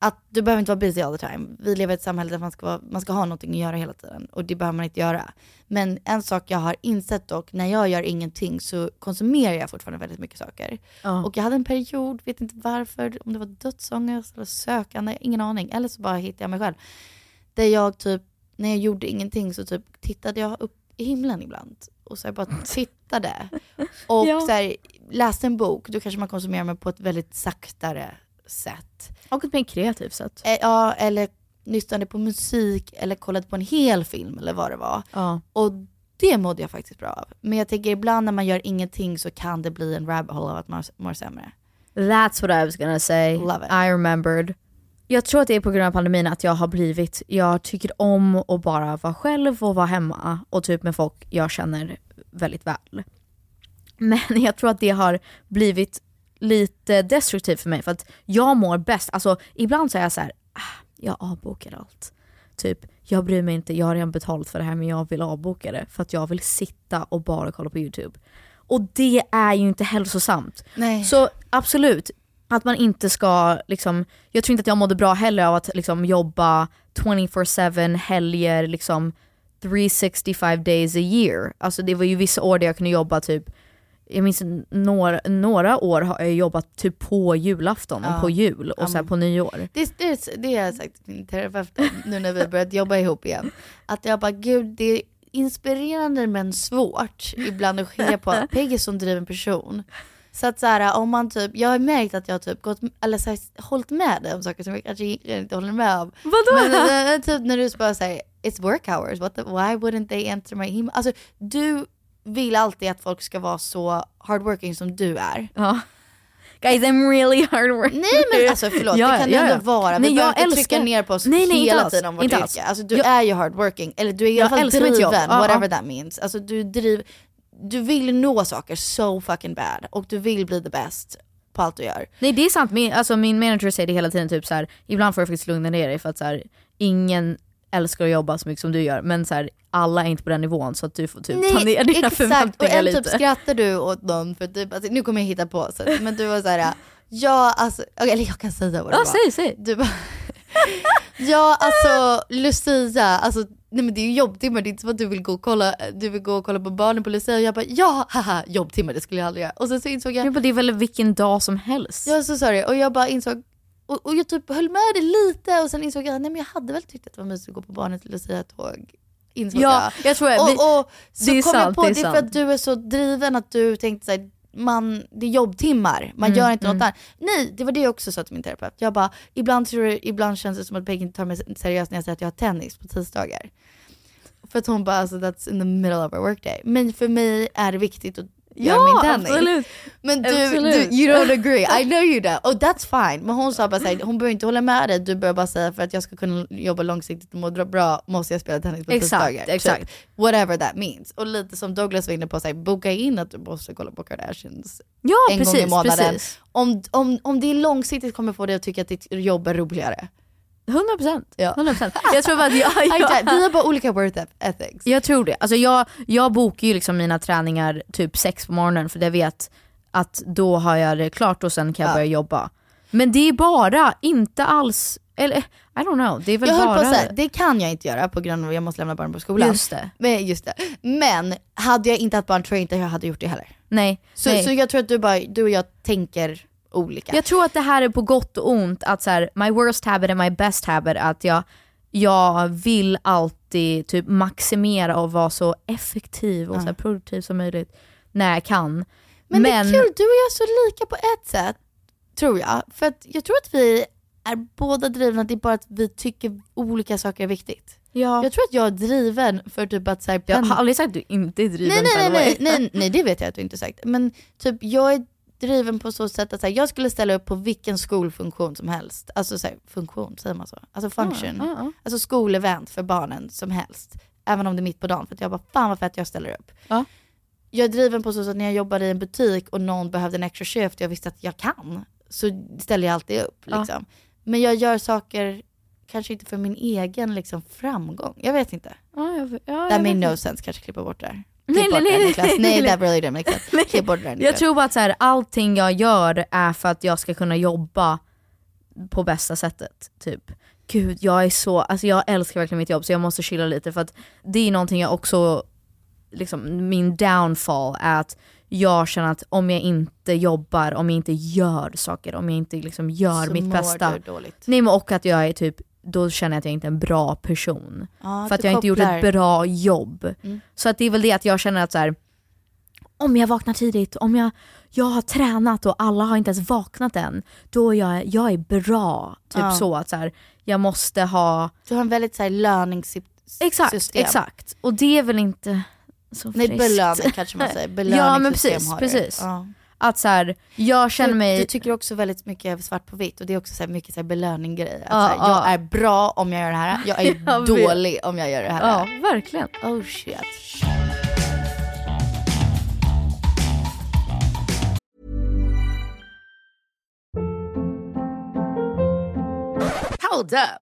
att du behöver inte vara busy all the time. Vi lever i ett samhälle där man ska, vara, man ska ha någonting att göra hela tiden och det behöver man inte göra. Men en sak jag har insett dock, när jag gör ingenting så konsumerar jag fortfarande väldigt mycket saker. Ja. Och jag hade en period, vet inte varför, om det var dödsångest eller sökande, ingen aning. Eller så bara hittade jag mig själv. Där jag typ, när jag gjorde ingenting så typ tittade jag upp i himlen ibland. Och så här bara tittade. Och Ja. så här, läste en bok, då kanske man konsumerar mig på ett väldigt saktare sätt. Och ett mer kreativt sätt. Eh, Ja, eller lyssnade på musik eller kollade på en hel film eller vad det var. Ja. Och det mådde jag faktiskt bra av. Men jag tänker ibland när man gör ingenting så kan det bli en rabbit hole av att man mår sämre. That's what I was gonna say. Love it. I remembered. Jag tror att det är på grund av pandemin att jag har blivit, jag tycker om att bara vara själv och vara hemma och typ med folk jag känner väldigt väl. Men jag tror att det har blivit lite destruktivt för mig för att jag mår bäst, alltså ibland så är jag så här, ah, jag avbokar allt. typ jag bryr mig inte, jag har redan betalt för det här men jag vill avboka det för att jag vill sitta och bara kolla på YouTube. Och det är ju inte hälsosamt. Nej. Så absolut, att man inte ska, liksom, jag tror inte att jag mådde bra heller av att liksom, jobba 24-7 helger, liksom 365 days a year. Alltså det var ju vissa år där jag kunde jobba typ jag minns några, några år har jag jobbat typ på julafton och Ja. på jul och Ja, men- på nyår. Det, det, det har jag sagt till min terapeut nu när vi har börjat jobba ihop igen. Att jag bara, gud det är inspirerande men svårt ibland att skilja på Peg är som driven person. Så att så här, om man typ, jag har märkt att jag har typ gått, eller så här, hållit med dig om saker som jag kanske inte håller med om. Vadå? Men, men, men typ när du bara säger it's work hours, what the, why wouldn't they enter my email? Alltså du vill alltid att folk ska vara så hardworking som du är. Ja. Guys I'm really hard working. Nej men alltså förlåt, Ja, det kan ja, ja. ändå vara. Vi behöver inte trycka ner på oss Nej, nej, hela alls. tiden om vårt Inte yrke. Alltså du Jag- är ju hardworking, eller du är i alla fall driven, whatever ja. that means. Alltså du driv, du vill nå saker so fucking bad och du vill bli the best på allt du gör. Nej det är sant, min, alltså, min manager säger det hela tiden, typ så här, ibland får jag faktiskt lugna ner dig för att så här, ingen älskar att jobba så mycket som du gör men så här, alla är inte på den nivån så att du får typ ta ner dina exakt. Och förväntningar en lite. typ skrattar du åt någon för typ, alltså, nu kommer jag hitta på, så, men du var såhär, ja alltså, okej, eller jag kan säga vad det Ja var. säg, säg. Du bara, ja alltså Lucia, alltså nej men det är ju jobbtimmar, det är inte som att du vill gå och kolla, du vill gå och kolla på barnen på Lucia och jag bara ja haha jobbtimmar det skulle jag aldrig göra. Och sen så insåg jag, Jag bara, det är väl vilken dag som helst. är så sorry och jag bara insåg och, och jag typ höll med dig lite och sen insåg jag nej men jag hade väl tyckt att det var mysigt att gå på barnet Lucia-tåg. Insåg Ja, jag. jag tror jag, Och, och så det är kom jag sant, på, det det är för att du är så driven att du tänkte såhär, man, det är jobbtimmar, man Mm, gör inte något annat. Nej, det var det jag också sa till min terapeut. Jag bara, ibland, tror jag, ibland känns det som att Peggy inte tar mig seriöst när jag säger att jag har tennis på tisdagar. För att hon bara, alltså that's in the middle of our workday. Men för mig är det viktigt att min ja tennis. absolut. Men du, Absolut. du, you don't agree, I know you do. Och that's fine. Men hon sa bara såhär, hon behöver inte hålla med dig, du behöver bara säga för att jag ska kunna jobba långsiktigt och må bra måste jag spela tennis på Exakt, tisdagar. exakt. Typ. Whatever that means. Och lite som Douglas var inne på, såhär, boka in att du måste kolla på Kardashians Ja en precis, gång i månaden. precis. Om, om, om det är långsiktigt kommer få dig att tycka att ditt jobb är roligare. 100%. Ja. 100%. Jag tror bara att jag, jag, vi har bara olika worth ethics. jag tror det. Alltså jag, jag bokar ju liksom mina träningar typ sex på morgonen för jag vet att då har jag det klart och sen kan jag Ja. börja jobba. Men det är bara, inte alls, eller I don't know, det är väl Jag höll bara... på att säga, det kan jag inte göra på grund av att jag måste lämna barnen på skolan. Just det. Men, just det. Men hade jag inte haft barn tror jag inte jag hade gjort det heller. Nej. Så, nej. så jag tror att du, bara, du och jag tänker olika. Jag tror att det här är på gott och ont, att så här, my worst habit and my best habit, att jag, jag vill alltid typ maximera och vara så effektiv och så här produktiv som möjligt när jag kan. men, det är kul, du och jag är så lika på ett sätt, tror jag. För att jag tror att vi är båda drivna, det är bara att vi tycker olika saker är viktigt. Ja. Jag tror att jag är driven för typ att säga Jag har aldrig sagt att du inte är driven nej, nej, nej, nej, nej, nej, det vet jag att du inte sagt. Men typ jag är driven på så sätt att så här, jag skulle ställa upp på vilken skolfunktion som helst. Alltså så här, funktion, säger man så? Alltså function. Ja, ja. Alltså skolevent för barnen som helst. Även om det är mitt på dagen. För att jag bara, fan vad fett jag ställer upp. Ja. Jag är driven på så sätt att när jag jobbade i en butik och någon behövde en extra shift och jag visste att jag kan. Så ställer jag alltid upp. Ja. Liksom. Men jag gör saker, kanske inte för min egen liksom, framgång. Jag vet inte. Ja, jag, ja, made vet. no sense, kanske klippa bort det här. Nej, bort nej, det här, nej, Niklas. nej, Nej, didn't make sense. Klipp bort här, Jag Niklas. tror bara att så här, allting jag gör är för att jag ska kunna jobba på bästa sättet. Typ. Gud, jag är så, alltså jag älskar verkligen mitt jobb så jag måste chilla lite för att det är någonting jag också, liksom min downfall är att jag känner att om jag inte jobbar, om jag inte gör saker, om jag inte liksom gör Så mitt mår bästa. du dåligt. Nej men och att jag är typ, då känner jag att jag inte är en bra person. Ja, för att jag inte gjort kopplar. ett bra jobb. Mm. Så att det är väl det att jag känner att så här, om jag vaknar tidigt, om jag, jag har tränat och alla har inte ens vaknat än, då är jag, jag är bra. Typ Ja. så att så här, jag måste ha... Du har en väldigt så här, löningssystem. Exakt, exakt. Och det är väl inte så Nej, friskt. belöning kanske man säger. ja men Belöningssystem precis, har du. precis. Att så här, jag känner du, mig... du tycker också väldigt mycket svart på vitt och det är också så här mycket så. Att så här, jag ja. är bra om jag gör det här, jag är Jag vet. dålig om jag gör det här. ja, verkligen. Oh shit. Hold up.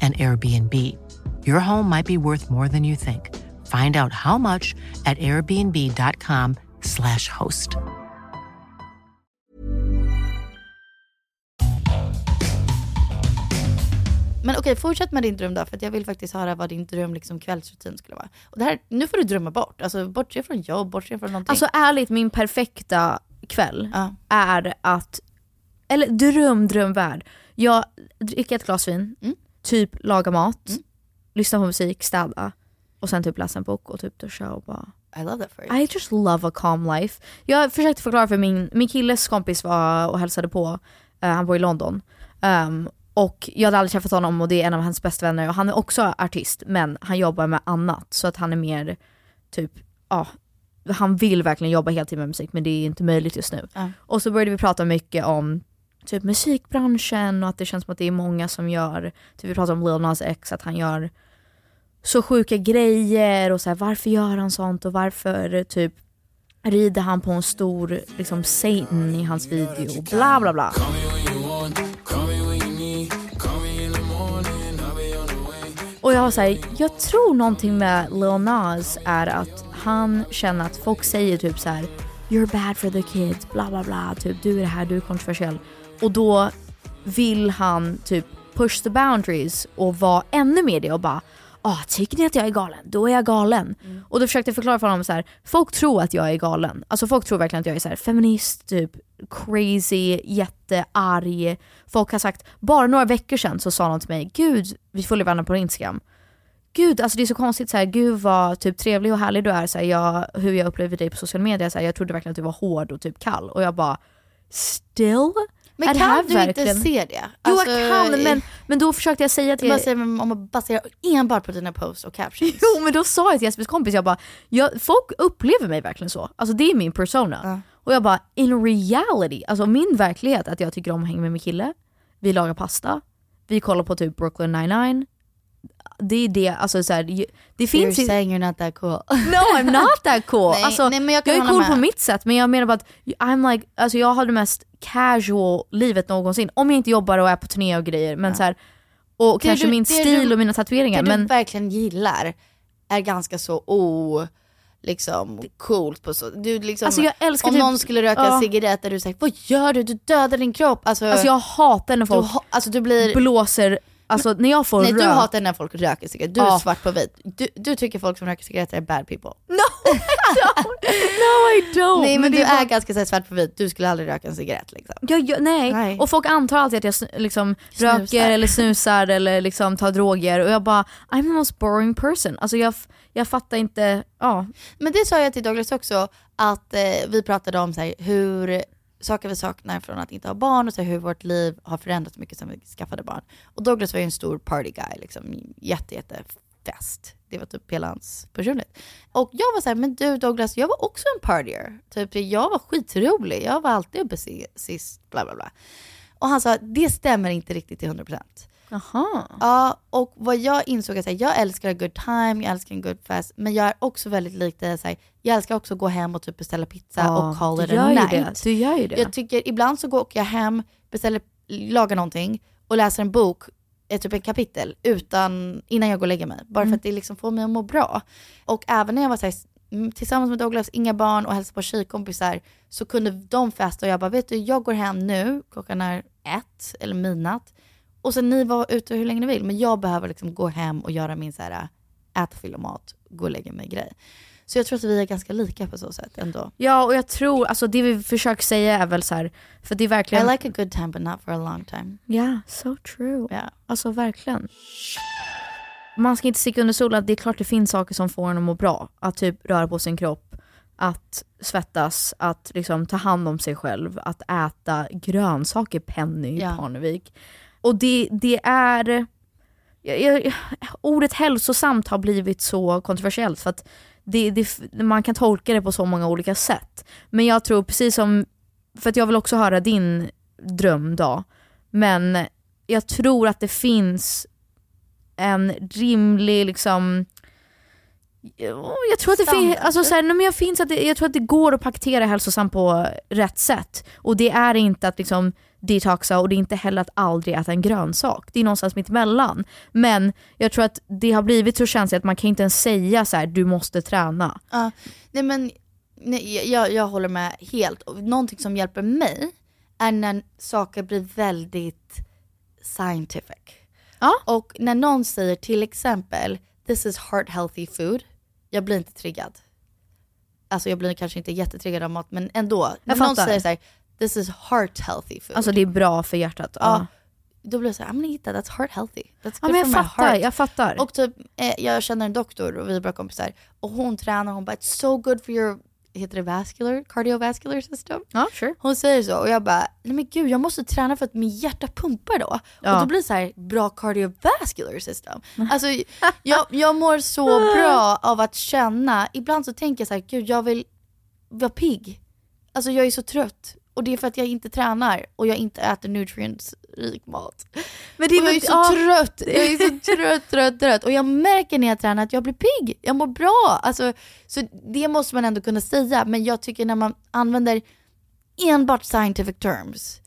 an Airbnb. Your home might be worth more than you think. Find out how much at airbnb.com/slash host. Men okej, fortsätt med din dröm då, för att jag vill faktiskt höra vad din dröm liksom, kvällsrutin skulle vara. Och det här, nu får du drömma bort. Alltså bortse från jobb, bortse från någonting. Alltså ärligt, min perfekta kväll Ja. är att, eller dröm, drömvärld. Jag dricker ett glas vin, Mm. Typ laga mat, lyssna på musik, städa och sen typ läsa en bok och typ duscha och bara I love that for you. I just love a calm life. Jag försökte förklara för min, min killes kompis var och hälsade på, Eh, han bor i London. Um, och jag hade aldrig träffat honom och det är en av hans bästa vänner och han är också artist men han jobbar med annat så att han är mer typ, ja, han vill verkligen jobba heltid med musik men det är inte möjligt just nu. Ja. Och så började vi prata mycket om typ musikbranschen och att det känns som att det är många som gör, typ vi pratar om Lil Nas X, att han gör så sjuka grejer och så här, varför gör han sånt och varför typ rider han på en stor liksom Satan i hans video, bla bla bla. Och jag var såhär, jag tror någonting med Lil Nas är att han känner att folk säger typ så här: You're bad for the kids, bla bla bla, typ du är det här, du är kontroversiell. Och då vill han typ push the boundaries och vara ännu mer det och bara ah, tycker ni att jag är galen? Då är jag galen. Och då försökte jag förklara för honom så här, folk tror att jag är galen. Alltså folk tror verkligen att jag är så här, feminist, typ crazy, jättearg. Folk har sagt, bara några veckor sedan så sa någon till mig, gud, vi följer varandra på Instagram. Gud, alltså det är så konstigt, så här, gud vad typ trevlig och härlig du är, så här, jag, hur jag upplever dig på sociala medier, så här, jag trodde verkligen att du var hård och typ kall. Och jag bara, still? Men Är kan du inte verkligen- se det? Jo Alltså, jag kan, men, men då försökte jag säga till... Man säger, men om man baserar enbart på dina posts och captions. Jo men då sa jag till Jespers kompis, jag bara, jag, folk upplever mig verkligen så. Alltså det är min persona. Och jag bara, in reality, alltså min verklighet att jag tycker om att hänga med min kille, vi lagar pasta, vi kollar på typ Brooklyn 99 det är det, alltså så här, det, You're finns i- saying you're not that cool. No I'm not that cool! Nej, alltså, nej, men jag jag, är cool med. på mitt sätt men jag menar bara att I'm like, alltså jag har det mest casual livet någonsin. Om jag inte jobbar och är på turné och grejer. Men så här, och Det kanske du- min stil du- och mina tatueringar. Det men du verkligen gillar är ganska så o... liksom coolt på så. Du liksom, Alltså, jag älskar om typ- någon skulle röka ja. en cigarett där du säger vad gör du? Du dödar din kropp. Alltså, Alltså jag hatar när folk ha- alltså, du blir... blåser, alltså när jag får Nej du rök. hatar när folk röker cigaretter, du är Ja. svart på vit. Du, du tycker folk som röker cigaretter är bad people. No I don't! Nej men, det du är bara- ganska här, svart på vit, du skulle aldrig röka en cigarett liksom. Ja, ja, nej. Nej. och folk antar alltid att jag liksom Snusar. röker eller snusar eller liksom tar droger och jag bara I'm the most boring person. Alltså jag, jag fattar inte, ja. Men det sa jag till Douglas också, att eh, vi pratade om så här, hur saker vi saknar från att inte ha barn och så hur vårt liv har förändrats mycket sen vi skaffade barn. Och Douglas var ju en stor party guy, liksom, jätte, jätte fest. Det var typ hela hans personlighet. Och jag var så här, men du Douglas, jag var också en partier. Typ, jag var skitrolig, jag var alltid uppe sist, bla bla bla. Och han sa, det stämmer inte riktigt till 100%. Jaha. Ja, och vad jag insåg är att jag älskar a good time, jag älskar en good fest, men jag är också väldigt lik dig. så här, Jag älskar också att gå hem och typ beställa pizza Ja, och call it a night. det. Du gör ju det. Jag tycker ibland så går- jag hem, beställer, lagar någonting och läser en bok, ett typ ett kapitel, utan, innan jag går och lägger mig. Bara Mm. för att det liksom får mig att må bra. Och även när jag var så här, mm, tillsammans med Douglas, inga barn och hälsade på tjejkompisar, så kunde de festa och jag bara, vet du, jag går hem nu, klockan är ett eller midnatt. Och sen ni var ute hur länge ni vill, men jag behöver liksom gå hem och göra min så här, äta, fylla mat, gå och lägga mig grej. Så jag tror att vi är ganska lika på så sätt ändå. Ja och jag tror, alltså det vi försöker säga är väl så här, för det är verkligen I like a good time but not for a long time. Ja, so true. Ja. Alltså verkligen. Man ska inte sticka under stolen att det är klart det finns saker som får en att må bra. Att typ röra på sin kropp, att svettas, att liksom ta hand om sig själv, att äta grönsaker, Penny Ja. Parnevik. Och det, det är... Jag, jag, ordet hälsosamt har blivit så kontroversiellt för att det, det, man kan tolka det på så många olika sätt. Men jag tror precis som, för att jag vill också höra din drömdag, men jag tror att det finns en rimlig liksom jag tror att det alltså så här, men jag, finns att det, jag tror att det går att paketera hälsosamt på rätt sätt. Och det är inte att liksom detoxa och det är inte heller att aldrig äta en grönsak. Det är någonstans mitt emellan. Men jag tror att det har blivit så känsligt att man kan inte ens säga så här: du måste träna. Ja, nej men nej, jag, jag håller med helt. Och Någonting som hjälper mig är när saker blir väldigt scientific. Ja. Och när någon säger till exempel this is heart healthy food, jag blir inte triggad. Alltså jag blir kanske inte jättetriggad av mat men ändå. När någon fattar. säger så här, this is heart healthy food. Alltså det är bra för hjärtat. Ja, då blir jag såhär, I'm gonna eat that, that's heart healthy. That's ja good men jag for my fattar, heart. jag fattar. Och typ, eh, jag känner en doktor och vi är bra kompisar och hon tränar hon bara it's so good for your, heter det vascular, cardiovascular system? ja, sure. Hon säger så och jag bara, nej men gud jag måste träna för att min hjärta pumpar då. Ja. Och då blir det så här bra cardiovascular system. Alltså jag, jag mår så bra av att känna, ibland så tänker jag så här, gud jag vill vara pigg. Alltså jag är så trött. Och det är för att jag inte tränar och jag inte äter nutrients-rik mat. Men och jag är så ja, trött, jag är så trött, trött, trött. Och jag märker när jag tränar att jag blir pigg, jag mår bra. Alltså, så det måste man ändå kunna säga. Men jag tycker när man använder enbart scientific terms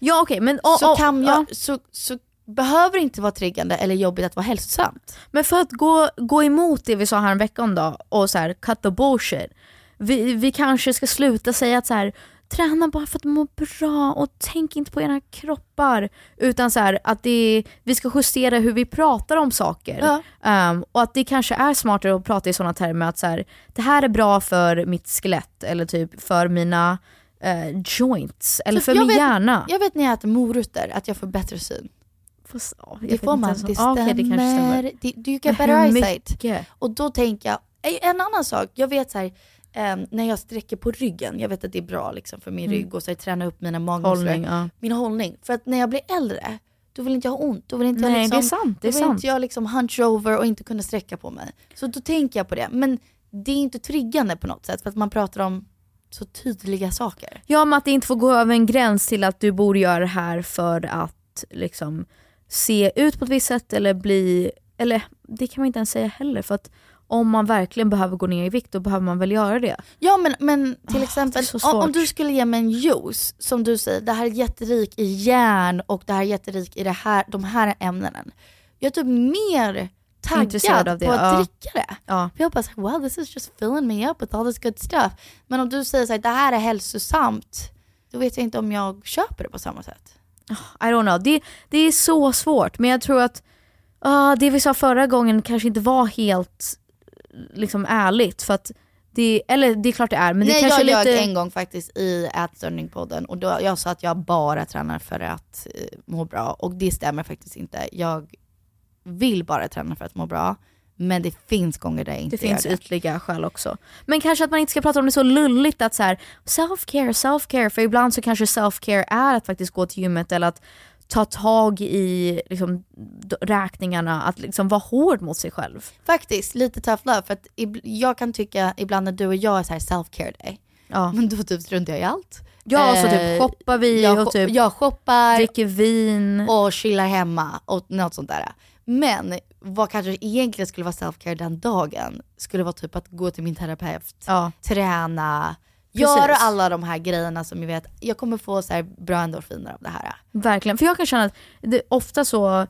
ja okej men, och, så, kan jag, ja. så, så behöver det inte vara triggande eller jobbigt att vara hälsosamt. Men för att gå, gå emot det vi sa här en veckan då och så här, cut the bullshit. Vi, vi kanske ska sluta säga att så här, träna bara för att må bra och tänk inte på era kroppar. Utan så här, att det, vi ska justera hur vi pratar om saker. Ja. Ehm, och att det kanske är smartare att prata i sådana termer att så här, det här är bra för mitt skelett eller typ för mina eh, joints eller Så för min vet- hjärna. Jag vet när jag äter morötter att jag får bättre syn. Fast, jag Det får man, det stämmer. okej, det kanske stämmer. Det, du get better eyesight. Och då tänker jag, en annan sak, jag vet så här, eh, när jag sträcker på ryggen, jag vet att det är bra liksom, för min Mm. rygg och så träna upp mina magmuskler. Ja. Min hållning. För att när jag blir äldre, då vill inte jag ha ont. Då vill inte jag Nej, liksom, det är sant, det är då vill sant. inte jag liksom hunch over och inte kunna sträcka på mig. Så då tänker jag på det. Men det är inte triggande på något sätt för att man pratar om så tydliga saker. Ja, men att det inte får gå över en gräns till att du borde göra det här för att liksom se ut på ett visst sätt eller bli, eller det kan man inte ens säga heller för att om man verkligen behöver gå ner i vikt då behöver man väl göra det. Ja men, men till Ah, exempel om, om du skulle ge mig en juice som du säger, det här är jätterik i järn och det här är jätterik i det här, de här ämnena. Jag är typ mer taggad av det. på att Ja. dricka det. Ja. För jag bara, så här, wow this is just filling me up with all this good stuff. Men om du säger så här, det här är hälsosamt, då vet jag inte om jag köper det på samma sätt. I don't know. Det, det är så svårt men jag tror att ah, det vi sa förra gången kanske inte var helt liksom ärligt för att det, eller det är klart det är men det Nej, kanske jag är lite... ljög en gång faktiskt i Ätstörningpodden och då, jag sa att jag bara tränar för att eh, må bra och det stämmer faktiskt inte. Jag vill bara träna för att må bra, men det finns gånger där jag inte Det finns gör det. ytliga skäl också. Men kanske att man inte ska prata om det så lulligt att så här self-care, self-care. För ibland så kanske self-care är att faktiskt gå till gymmet eller att ta tag i liksom, räkningarna, att liksom vara hård mot sig själv. Faktiskt, lite tough love. För att jag kan tycka ibland när du och jag är så här self-care day, Ja. men då typ struntar jag i allt. Ja, så Eh, typ shoppar vi jag, och typ jag shoppar dricker vin. och chillar hemma och något sånt där. Men vad kanske egentligen skulle vara self-care den dagen skulle vara typ att gå till min terapeut, Ja. träna, Göra alla de här grejerna som jag vet, jag kommer få så bra endorfiner av det här. Verkligen, för jag kan känna att det ofta så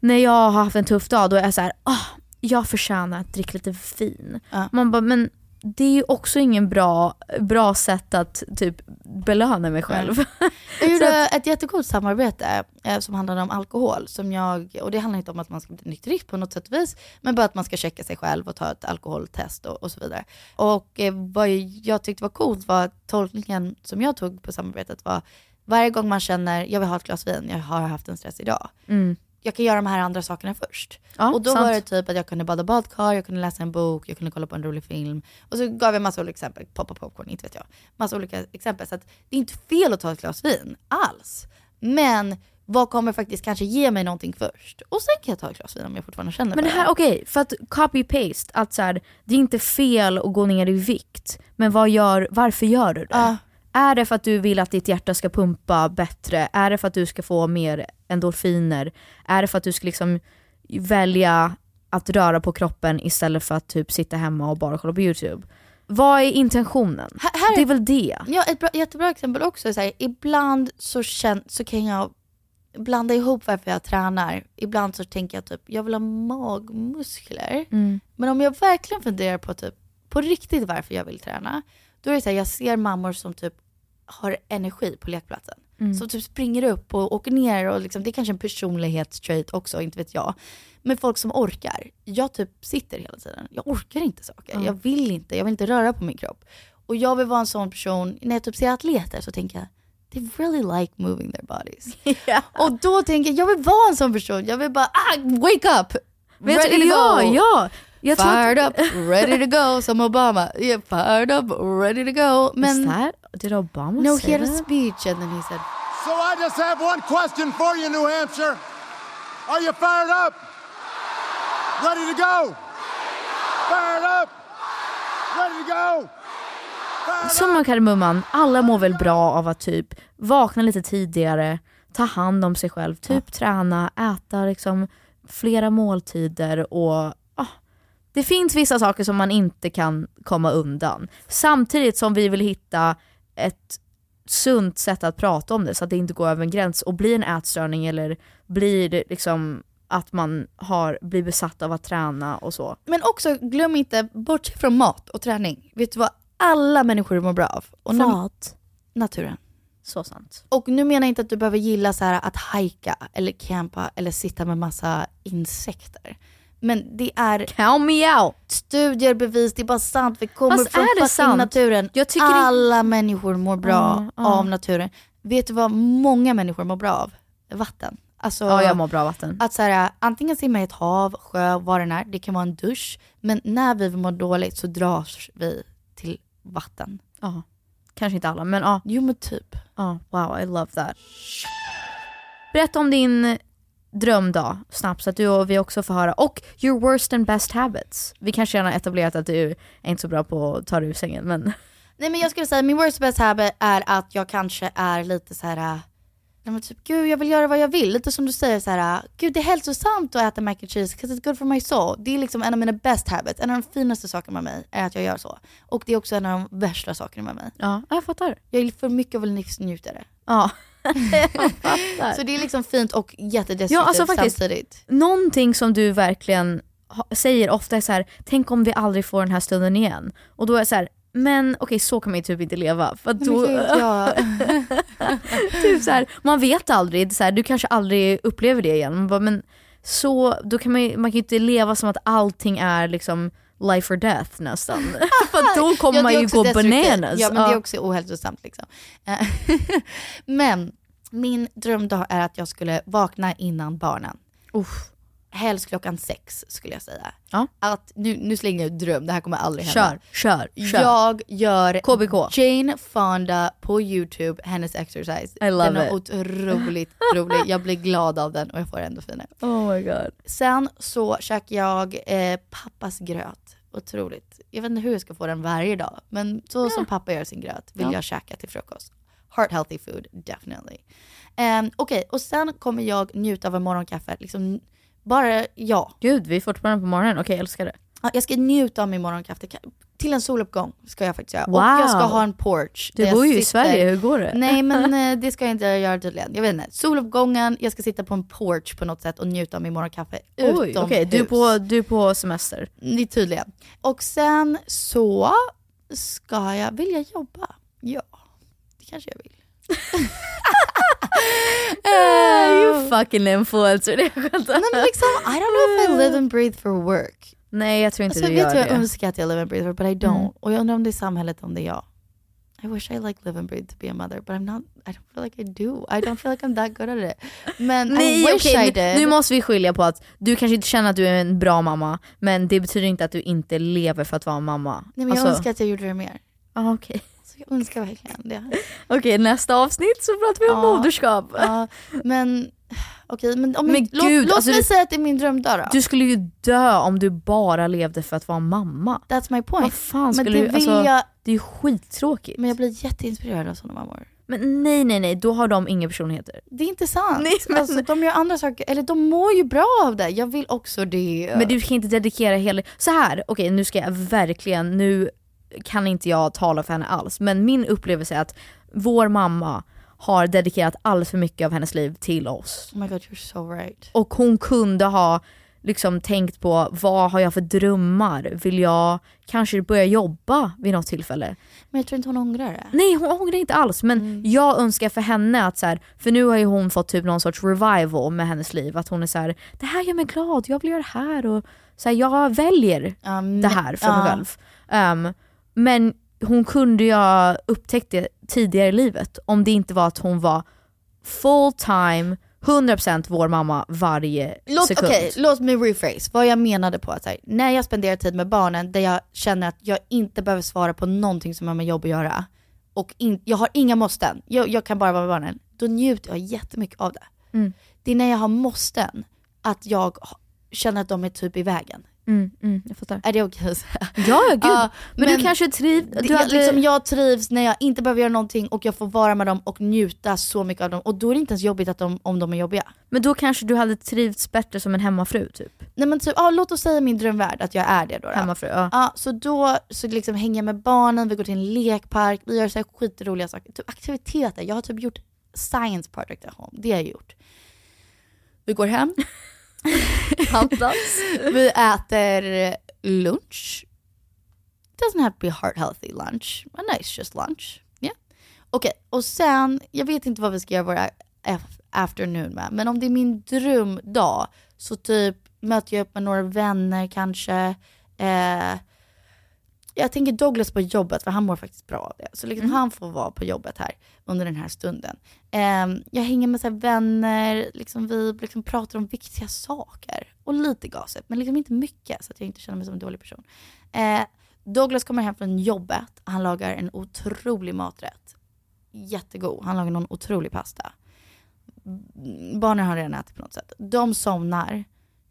när jag har haft en tuff dag då är jag så här, ah, jag förtjänar att dricka lite vin. Ja. Man bara, men det är ju också ingen bra, bra sätt att typ belöna mig själv. Jag gjorde ett jättegott samarbete eh, som handlade om alkohol. Som jag, och det handlar inte om att man ska bli nykterist på något sätt och vis, men bara att man ska checka sig själv och ta ett alkoholtest och, och så vidare. Och eh, vad jag tyckte var coolt var att tolkningen som jag tog på samarbetet var varje gång man känner, jag vill ha ett glas vin, jag har haft en stressig dag. Mm. Jag kan göra de här andra sakerna först. Ja, och då sant. var det typ att jag kunde bada badkar, jag kunde läsa en bok, jag kunde kolla på en rolig film. Och så gav jag massa olika exempel, poppa popcorn, inte vet jag. Massa olika exempel. Så att det är inte fel att ta ett glas vin, alls. Men vad kommer faktiskt kanske ge mig någonting först? Och sen kan jag ta ett glas vin om jag fortfarande känner Men det här, okej, för att copy-paste, att så här, det är inte fel att gå ner i vikt, men vad gör, varför gör du det? Ja. Är det för att du vill att ditt hjärta ska pumpa bättre? Är det för att du ska få mer endorfiner? Är det för att du ska liksom välja att röra på kroppen istället för att typ sitta hemma och bara kolla på YouTube? Vad är intentionen? Här, här Det är väl det? Ja, ett bra, jättebra exempel också så här, ibland så, kän, så kan jag blanda ihop varför jag tränar. Ibland så tänker jag typ, jag vill ha magmuskler. Mm. Men om jag verkligen funderar på typ, på riktigt varför jag vill träna, då är det så här, jag ser mammor som typ har energi på lekplatsen. Mm. Som typ springer upp och åker ner och liksom, det är kanske en personlighetstrait också, inte vet jag. Men folk som orkar. Jag typ sitter hela tiden. Jag orkar inte saker. Mm. Jag vill inte, jag vill inte röra på min kropp. Och jag vill vara en sån person, när jag typ ser atleter så tänker jag, they really like moving their bodies. Och då tänker jag, jag vill vara en sån person. Jag vill bara, ah, wake up! Men ready to ja, go! ja. Jag fired att, up, ready to go, som Obama. Yeah, fired up, ready to go. Men, Is that, did Obama no, say he had a that? speech and then he said, So I just have one question for you, New Hampshire. Are you fired up? Ready to go? Fired up? Ready to go? Som av kardemumman, alla mår väl bra av att typ vakna lite tidigare, ta hand om sig själv, typ träna, äta liksom flera måltider och det finns vissa saker som man inte kan komma undan. Samtidigt som vi vill hitta ett sunt sätt att prata om det så att det inte går över en gräns och blir en ätstörning eller blir liksom att man har, blir besatt av att träna och så. Men också, glöm inte, bortse från mat och träning. Vet du vad alla människor mår bra av? Och Mat. Naturen. Så sant. Och nu menar jag inte att du behöver gilla så här att hajka eller campa eller sitta med massa insekter. Men det är Count me out! studier, bevis, det är bara sant. Vi kommer Fast från fucking sant? naturen. Tycker det- Alla människor mår bra ja. av naturen. Vet du vad många människor mår bra av? Vatten. Alltså, Ja, jag mår bra av vatten. att så här, antingen simma i ett hav, sjö, vad det är. Det kan vara en dusch. Men när vi mår dåligt så dras vi till vatten. Ja. Kanske inte alla, men ja. Jo men typ. Ja, wow, I love that. Berätta om din drömdag snabbt så att du och vi också får höra. Och your worst and best habits. Vi kanske redan har etablerat att du är inte så bra på att ta dig ur sängen men Nej men jag skulle säga min worst best habit är att jag kanske är lite så här. äh, men typ, gud jag vill göra vad jag vill. Lite som du säger så här. äh, gud det är hälsosamt att äta mac and cheese because it's good for my soul. Det är liksom en av mina best habits. En av de finaste sakerna med mig är att jag gör så. Och det är också en av de värsta sakerna med mig. ja, jag fattar. Jag är för mycket av en livsnjutare. Ja. Så det är liksom fint och jättedestruktivt Ja, alltså faktiskt. samtidigt. Någonting som du verkligen säger ofta är så här: tänk om vi aldrig får den här stunden igen. Och då är jag så här, men okej så kan man ju typ inte leva. För men då, ja. typ så här, man vet aldrig, så här, du kanske aldrig upplever det igen. Bara, men så, då kan man, ju- man kan ju inte leva som att allting är liksom life or death nästan. för då kommer Ja, man ju gå bananas. Ja men det är Ja. också ohälsosamt liksom. Eh, men min drömdag är att jag skulle vakna innan barnen. Uff. Helst klockan sex skulle jag säga. Ja. Att, nu, nu slänger jag ut dröm, det här kommer aldrig hända. Kör, kör, kör. Jag gör KBK. Jane Fonda på YouTube, hennes exercise. I love den är it. otroligt rolig, jag blir glad av den och jag får endorfiner. Oh my god. Sen så käkar jag eh, pappas gröt. Otroligt. Jag vet inte hur jag ska få den varje dag, men så som pappa gör sin gröt vill Ja. jag käka till frukost. Heart healthy food, definitely. Um, Okej, och sen kommer jag njuta av en morgonkaffe. Liksom, bara jag. Gud, vi är fortfarande på morgonen. Okej, jag älskar det. Ja, Jag ska njuta av min morgonkaffe. Till en soluppgång ska jag faktiskt göra. Wow. Och jag ska ha en porch. Du bor ju i Sverige, hur går det? Nej men eh, det ska jag inte göra tydligen. Jag vet inte. Soluppgången, jag ska sitta på en porch på något sätt och njuta av min morgonkaffe Oj, utomhus. okej, du, är på, du är på semester. Det är tydligen. Och sen så ska jag, vill jag jobba? Ja, det kanske jag vill. You fucking influencer. Det. Nej men liksom, I don't know if I live and breathe for work. Nej jag tror inte Alltså, du gör du jag det. önskar att jag live and breathe for, but I don't. Mm. Och jag undrar om det är samhället, om det är jag. I wish I like live and breathe to be a mother, but I'm not, I don't feel like I do. I don't feel like I'm that good at it. Men Nej I wish okej, I did. nu måste vi skilja på att du kanske inte känner att du är en bra mamma, men det betyder inte att du inte lever för att vara en mamma. Nej men jag Alltså- önskar att jag gjorde det mer. Ah, Okej, Så jag önskar verkligen det. Okej, nästa avsnitt så pratar vi om Ja. moderskap. Ja, men okej, men, om Men låt, gud, låt alltså mig du- säga att det är min drömdag då. Du skulle ju dö om du bara levde för att vara mamma. That's my point. Vad fan men skulle det du, alltså, jag, det är ju skittråkigt. men jag blir jätteinspirerad av sådana mammor. Men nej nej nej, då har de inga personligheter. Det är inte sant. Nej, men- alltså, de gör andra saker, eller de mår ju bra av det. Jag vill också det. Men du kan inte dedikera hela... Så här, okej nu ska jag verkligen, nu kan inte jag tala för henne alls, men min upplevelse är att vår mamma har dedikerat alldeles för mycket av hennes liv till oss. Oh my god, you're so right. Och hon kunde ha liksom tänkt på vad har jag för drömmar? Vill jag kanske börja jobba vid något tillfälle? Men jag tror inte hon ångrar det. Nej hon ångrar inte alls men Mm. jag önskar för henne att så här, för nu har ju hon fått typ någon sorts revival med hennes liv. Att hon är så här: det här gör mig glad, jag vill göra det här och så här, jag väljer Um, det här för mig själv. Um, men hon kunde ju ha upptäckt det tidigare i livet om det inte var att hon var full time, 100% vår mamma varje Låt, sekund. okej, låt mig rephrase vad jag menade på att här, när jag spenderar tid med barnen där jag känner att jag inte behöver svara på någonting som har med jobb att göra och in, jag har inga måsten, jag, jag kan bara vara med barnen, då njuter jag jättemycket av det. Mm. Det är när jag har måsten, att jag känner att de är typ i vägen. Mm, mm, jag fattar. Är det okej säga? Ja, gud. Ja, men, du kanske trivs... Du hade... liksom, jag trivs när jag inte behöver göra någonting och jag får vara med dem och njuta så mycket av dem. Och då är det inte ens jobbigt att de, om de är jobbiga. Men då kanske du hade trivts bättre som en hemmafru typ? Nej men typ, ja, låt oss säga min drömvärld att jag är det då. då. Hemmafru, ja. Ja, så då så liksom hänger jag med barnen, vi går till en lekpark, vi gör så här skitroliga saker. Typ aktiviteter. Jag har typ gjort science project at home. Det har jag gjort. Vi går hem, Handlas. vi äter lunch. Doesn't have to be heart healthy lunch. A nice just lunch. Yeah. Okej, och sen, jag vet inte vad vi ska göra vår afternoon med, men om det är min drömdag så typ möter jag upp med några vänner kanske. Eh, jag tänker Douglas på jobbet för han mår faktiskt bra av det. Så liksom han får vara på jobbet här under den här stunden. Eh, jag hänger med så vänner, liksom vi liksom pratar om viktiga saker. Och lite gossip, men liksom inte mycket så att jag inte känner mig som en dålig person. Eh, Douglas kommer hem från jobbet, han lagar en otrolig maträtt. Jättegod, han lagar någon otrolig pasta. Barnen har redan ätit på något sätt. De somnar,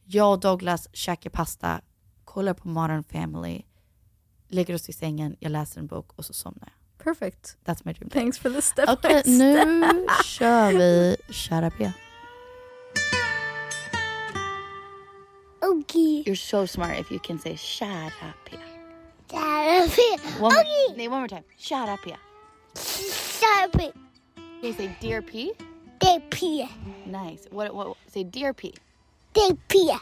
jag och Douglas käkar pasta, kollar på Modern Family, lägger oss i sängen, jag läser en bok och så somnar jag. Perfect. That's my dream. Thanks for the step Okej, by nu kör vi Kära P. Okay. You're so smart if you can say Kära P. Therapy. One, Okay. nej, one more time. Kära P. Therapy. Can you say Dear P? DP. Nice. What, what, say Dear P. DP.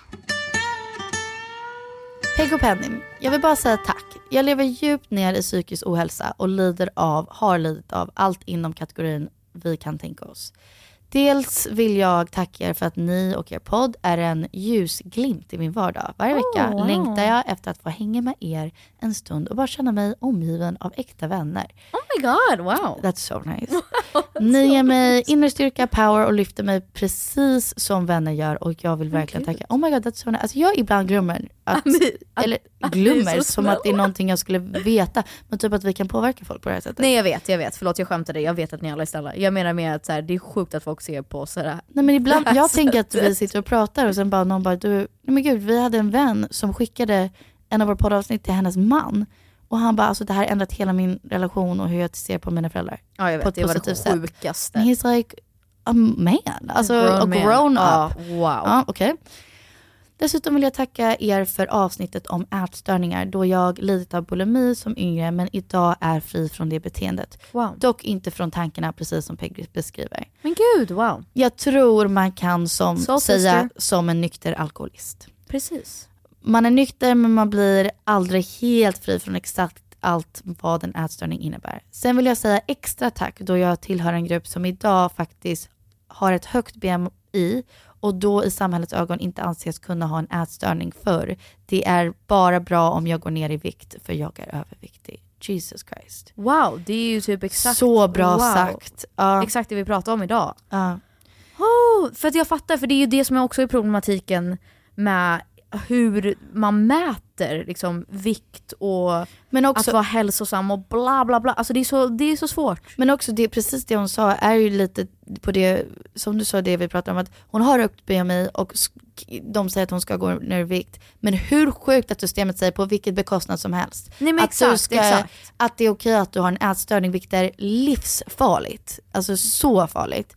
Peg och Penny, jag vill bara säga tack. Jag lever djupt ner i psykisk ohälsa och lider av, har lidit av allt inom kategorin vi kan tänka oss. Dels vill jag tacka er för att ni och er podd är en ljusglimt i min vardag. Varje vecka Oh, wow. längtar jag efter att få hänga med er en stund och bara känna mig omgiven av äkta vänner. Oh my god, wow. That's so nice. Ni ger mig inre styrka, power och lyfter mig precis som vänner gör och jag vill verkligen tacka. Oh my god, that's so nice. Alltså jag ibland glömmer att, eller glömmer så som att det är någonting jag skulle veta, men typ att vi kan påverka folk på det här sättet. Nej jag vet, jag vet. Förlåt jag skämtade. Jag vet att ni alla är snälla. Jag menar med att så här, det är sjukt att folk ser på oss sådär. Nej men ibland, jag tänker att vi sitter och pratar och sen bara någon bara, du, nej men gud vi hade en vän som skickade en av våra poddavsnitt till hennes man. Och han bara, alltså det här har ändrat hela min relation och hur jag ser på mina föräldrar. Ja jag vet, på ett det var det sätt. sjukaste. And he's like a man, alltså A grown a grown, Ja, up. wow. Ja, okej. Dessutom vill jag tacka er för avsnittet om ätstörningar då jag lidit av bulimi som yngre men idag är fri från det beteendet. Wow. Dock inte från tankarna precis som Peg beskriver. Men gud, wow. Jag tror man kan som, Soul säga sister. som en nykter alkoholist. Precis. Man är nykter men man blir aldrig helt fri från exakt allt vad en ätstörning innebär. Sen vill jag säga extra tack då jag tillhör en grupp som idag faktiskt har ett högt BMI och då i samhällets ögon inte anses kunna ha en ätstörning för. Det är bara bra om jag går ner i vikt för jag är överviktig. Jesus Christ. Wow, det är ju typ exakt. Så bra wow. sagt. Ja. Exakt det vi pratade om idag. Ja. Oh, för att jag fattar, för det är ju det som är också är problematiken med hur man mäter liksom, vikt och Men också, att vara hälsosam och bla bla bla. Alltså det är så, det är så svårt. Men också det, precis det hon sa är ju lite på det, som du sa det vi pratade om, att hon har högt BMI och de säger att hon ska gå ner i vikt. Men hur sjukt att systemet säger på vilket bekostnad som helst. Nej att, du exakt, ska, exakt. att det är okej att du har en ätstörning, vilket är livsfarligt. Alltså så farligt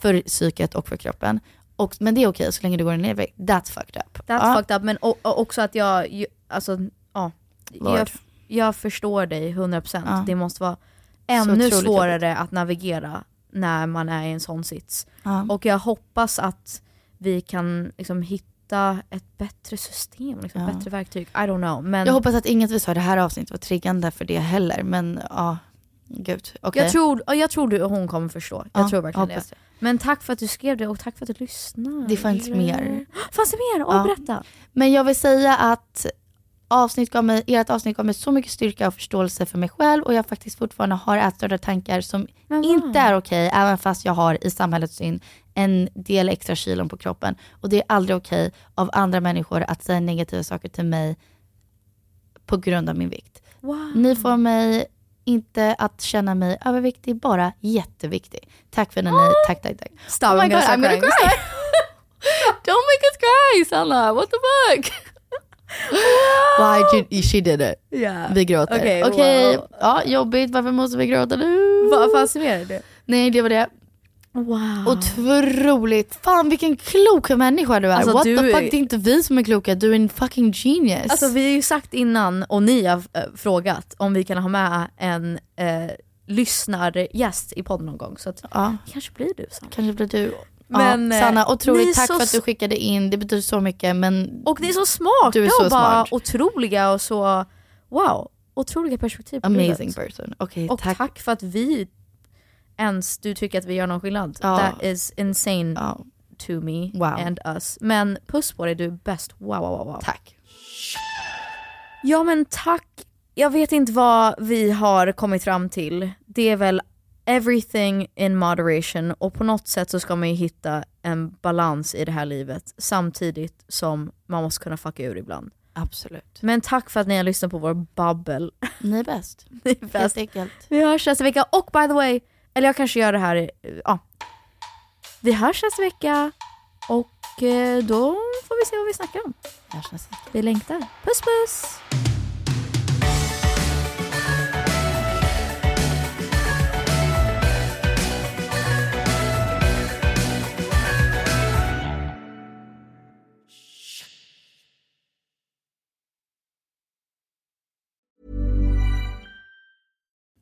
för psyket och för kroppen. Och, men det är okej så länge du går ner i vikt. That's fucked up. That's Ja. fucked up, men o- också att jag, ju- alltså, ja. Lord. Jag, jag förstår dig 100%. Ja. Det måste vara ännu svårare att navigera när man är i en sån sits. Ja. Och jag hoppas att vi kan liksom hitta ett bättre system, liksom, Ja. bättre verktyg. I don't know. Men Jag hoppas att inget vi sa i det här avsnittet var triggande för det heller. Men ja, gud. Okej. jag, tror, ja, jag tror du och hon kommer förstå. Jag Ja, tror verkligen det. hoppas det. Men tack för att du skrev det och tack för att du lyssnade. Det fanns mer. Fanns det mer? Åh, Ja. berätta. Men jag vill säga att avsnitt gav mig, ert avsnitt gav mig så mycket styrka och förståelse för mig själv och jag faktiskt fortfarande har ätstörda tankar som inte är okej, även fast jag har i samhällets syn en del extra kilon på kroppen. Och det är aldrig okej av andra människor att säga negativa saker till mig på grund av min vikt. Wow. Ni får mig inte att känna mig överviktig, bara jätteviktig. Tack för när ni, tack tack tack. Stop, Oh my I'm God, I'm gonna crying. cry. Don't make us cry Sanna, what the fuck? Why did she did it? Yeah. Vi gråter. Okej, Okej, wow. ja jobbigt, varför måste vi gråta nu? Vad i det? Nej det var det. Wow. Otroligt, fan vilken klok människa du är. Alltså, What du the är- fuck, det är inte vi som är kloka, du är en fucking genius. Alltså vi har ju sagt innan, och ni har äh, frågat om vi kan ha med en äh, lyssnargäst i podden någon gång. Så att, ja, kanske blir du Sanna. kanske blir du. Men, ja, eh, Sanna, otroligt tack så för att du skickade in, det betyder så mycket men Och ni är så smarta Du är så och bara smart. otroliga och så, wow, otroliga perspektiv på amazing person. Okej, Och tack. tack. för att vi ens, du tycker att vi gör någon skillnad. Ja. That is insane Ja, to me Wow. and us. Men puss på dig, du är bäst. Wow, wow, wow, tack. Ja men tack. Jag vet inte vad vi har kommit fram till. Det är väl everything in moderation och på något sätt så ska man ju hitta en balans i det här livet samtidigt som man måste kunna fucka ur ibland. Absolut. Men tack för att ni har lyssnat på vår babbel. Ni är bäst. Ni är Helt bäst. enkelt. Vi hörs nästa vecka och by the way, eller jag kanske gör det här, ja. Vi hörs nästa vecka och eh, då får vi se vad vi snackar om. Hörs nästa vecka. Vi längtar. Puss puss!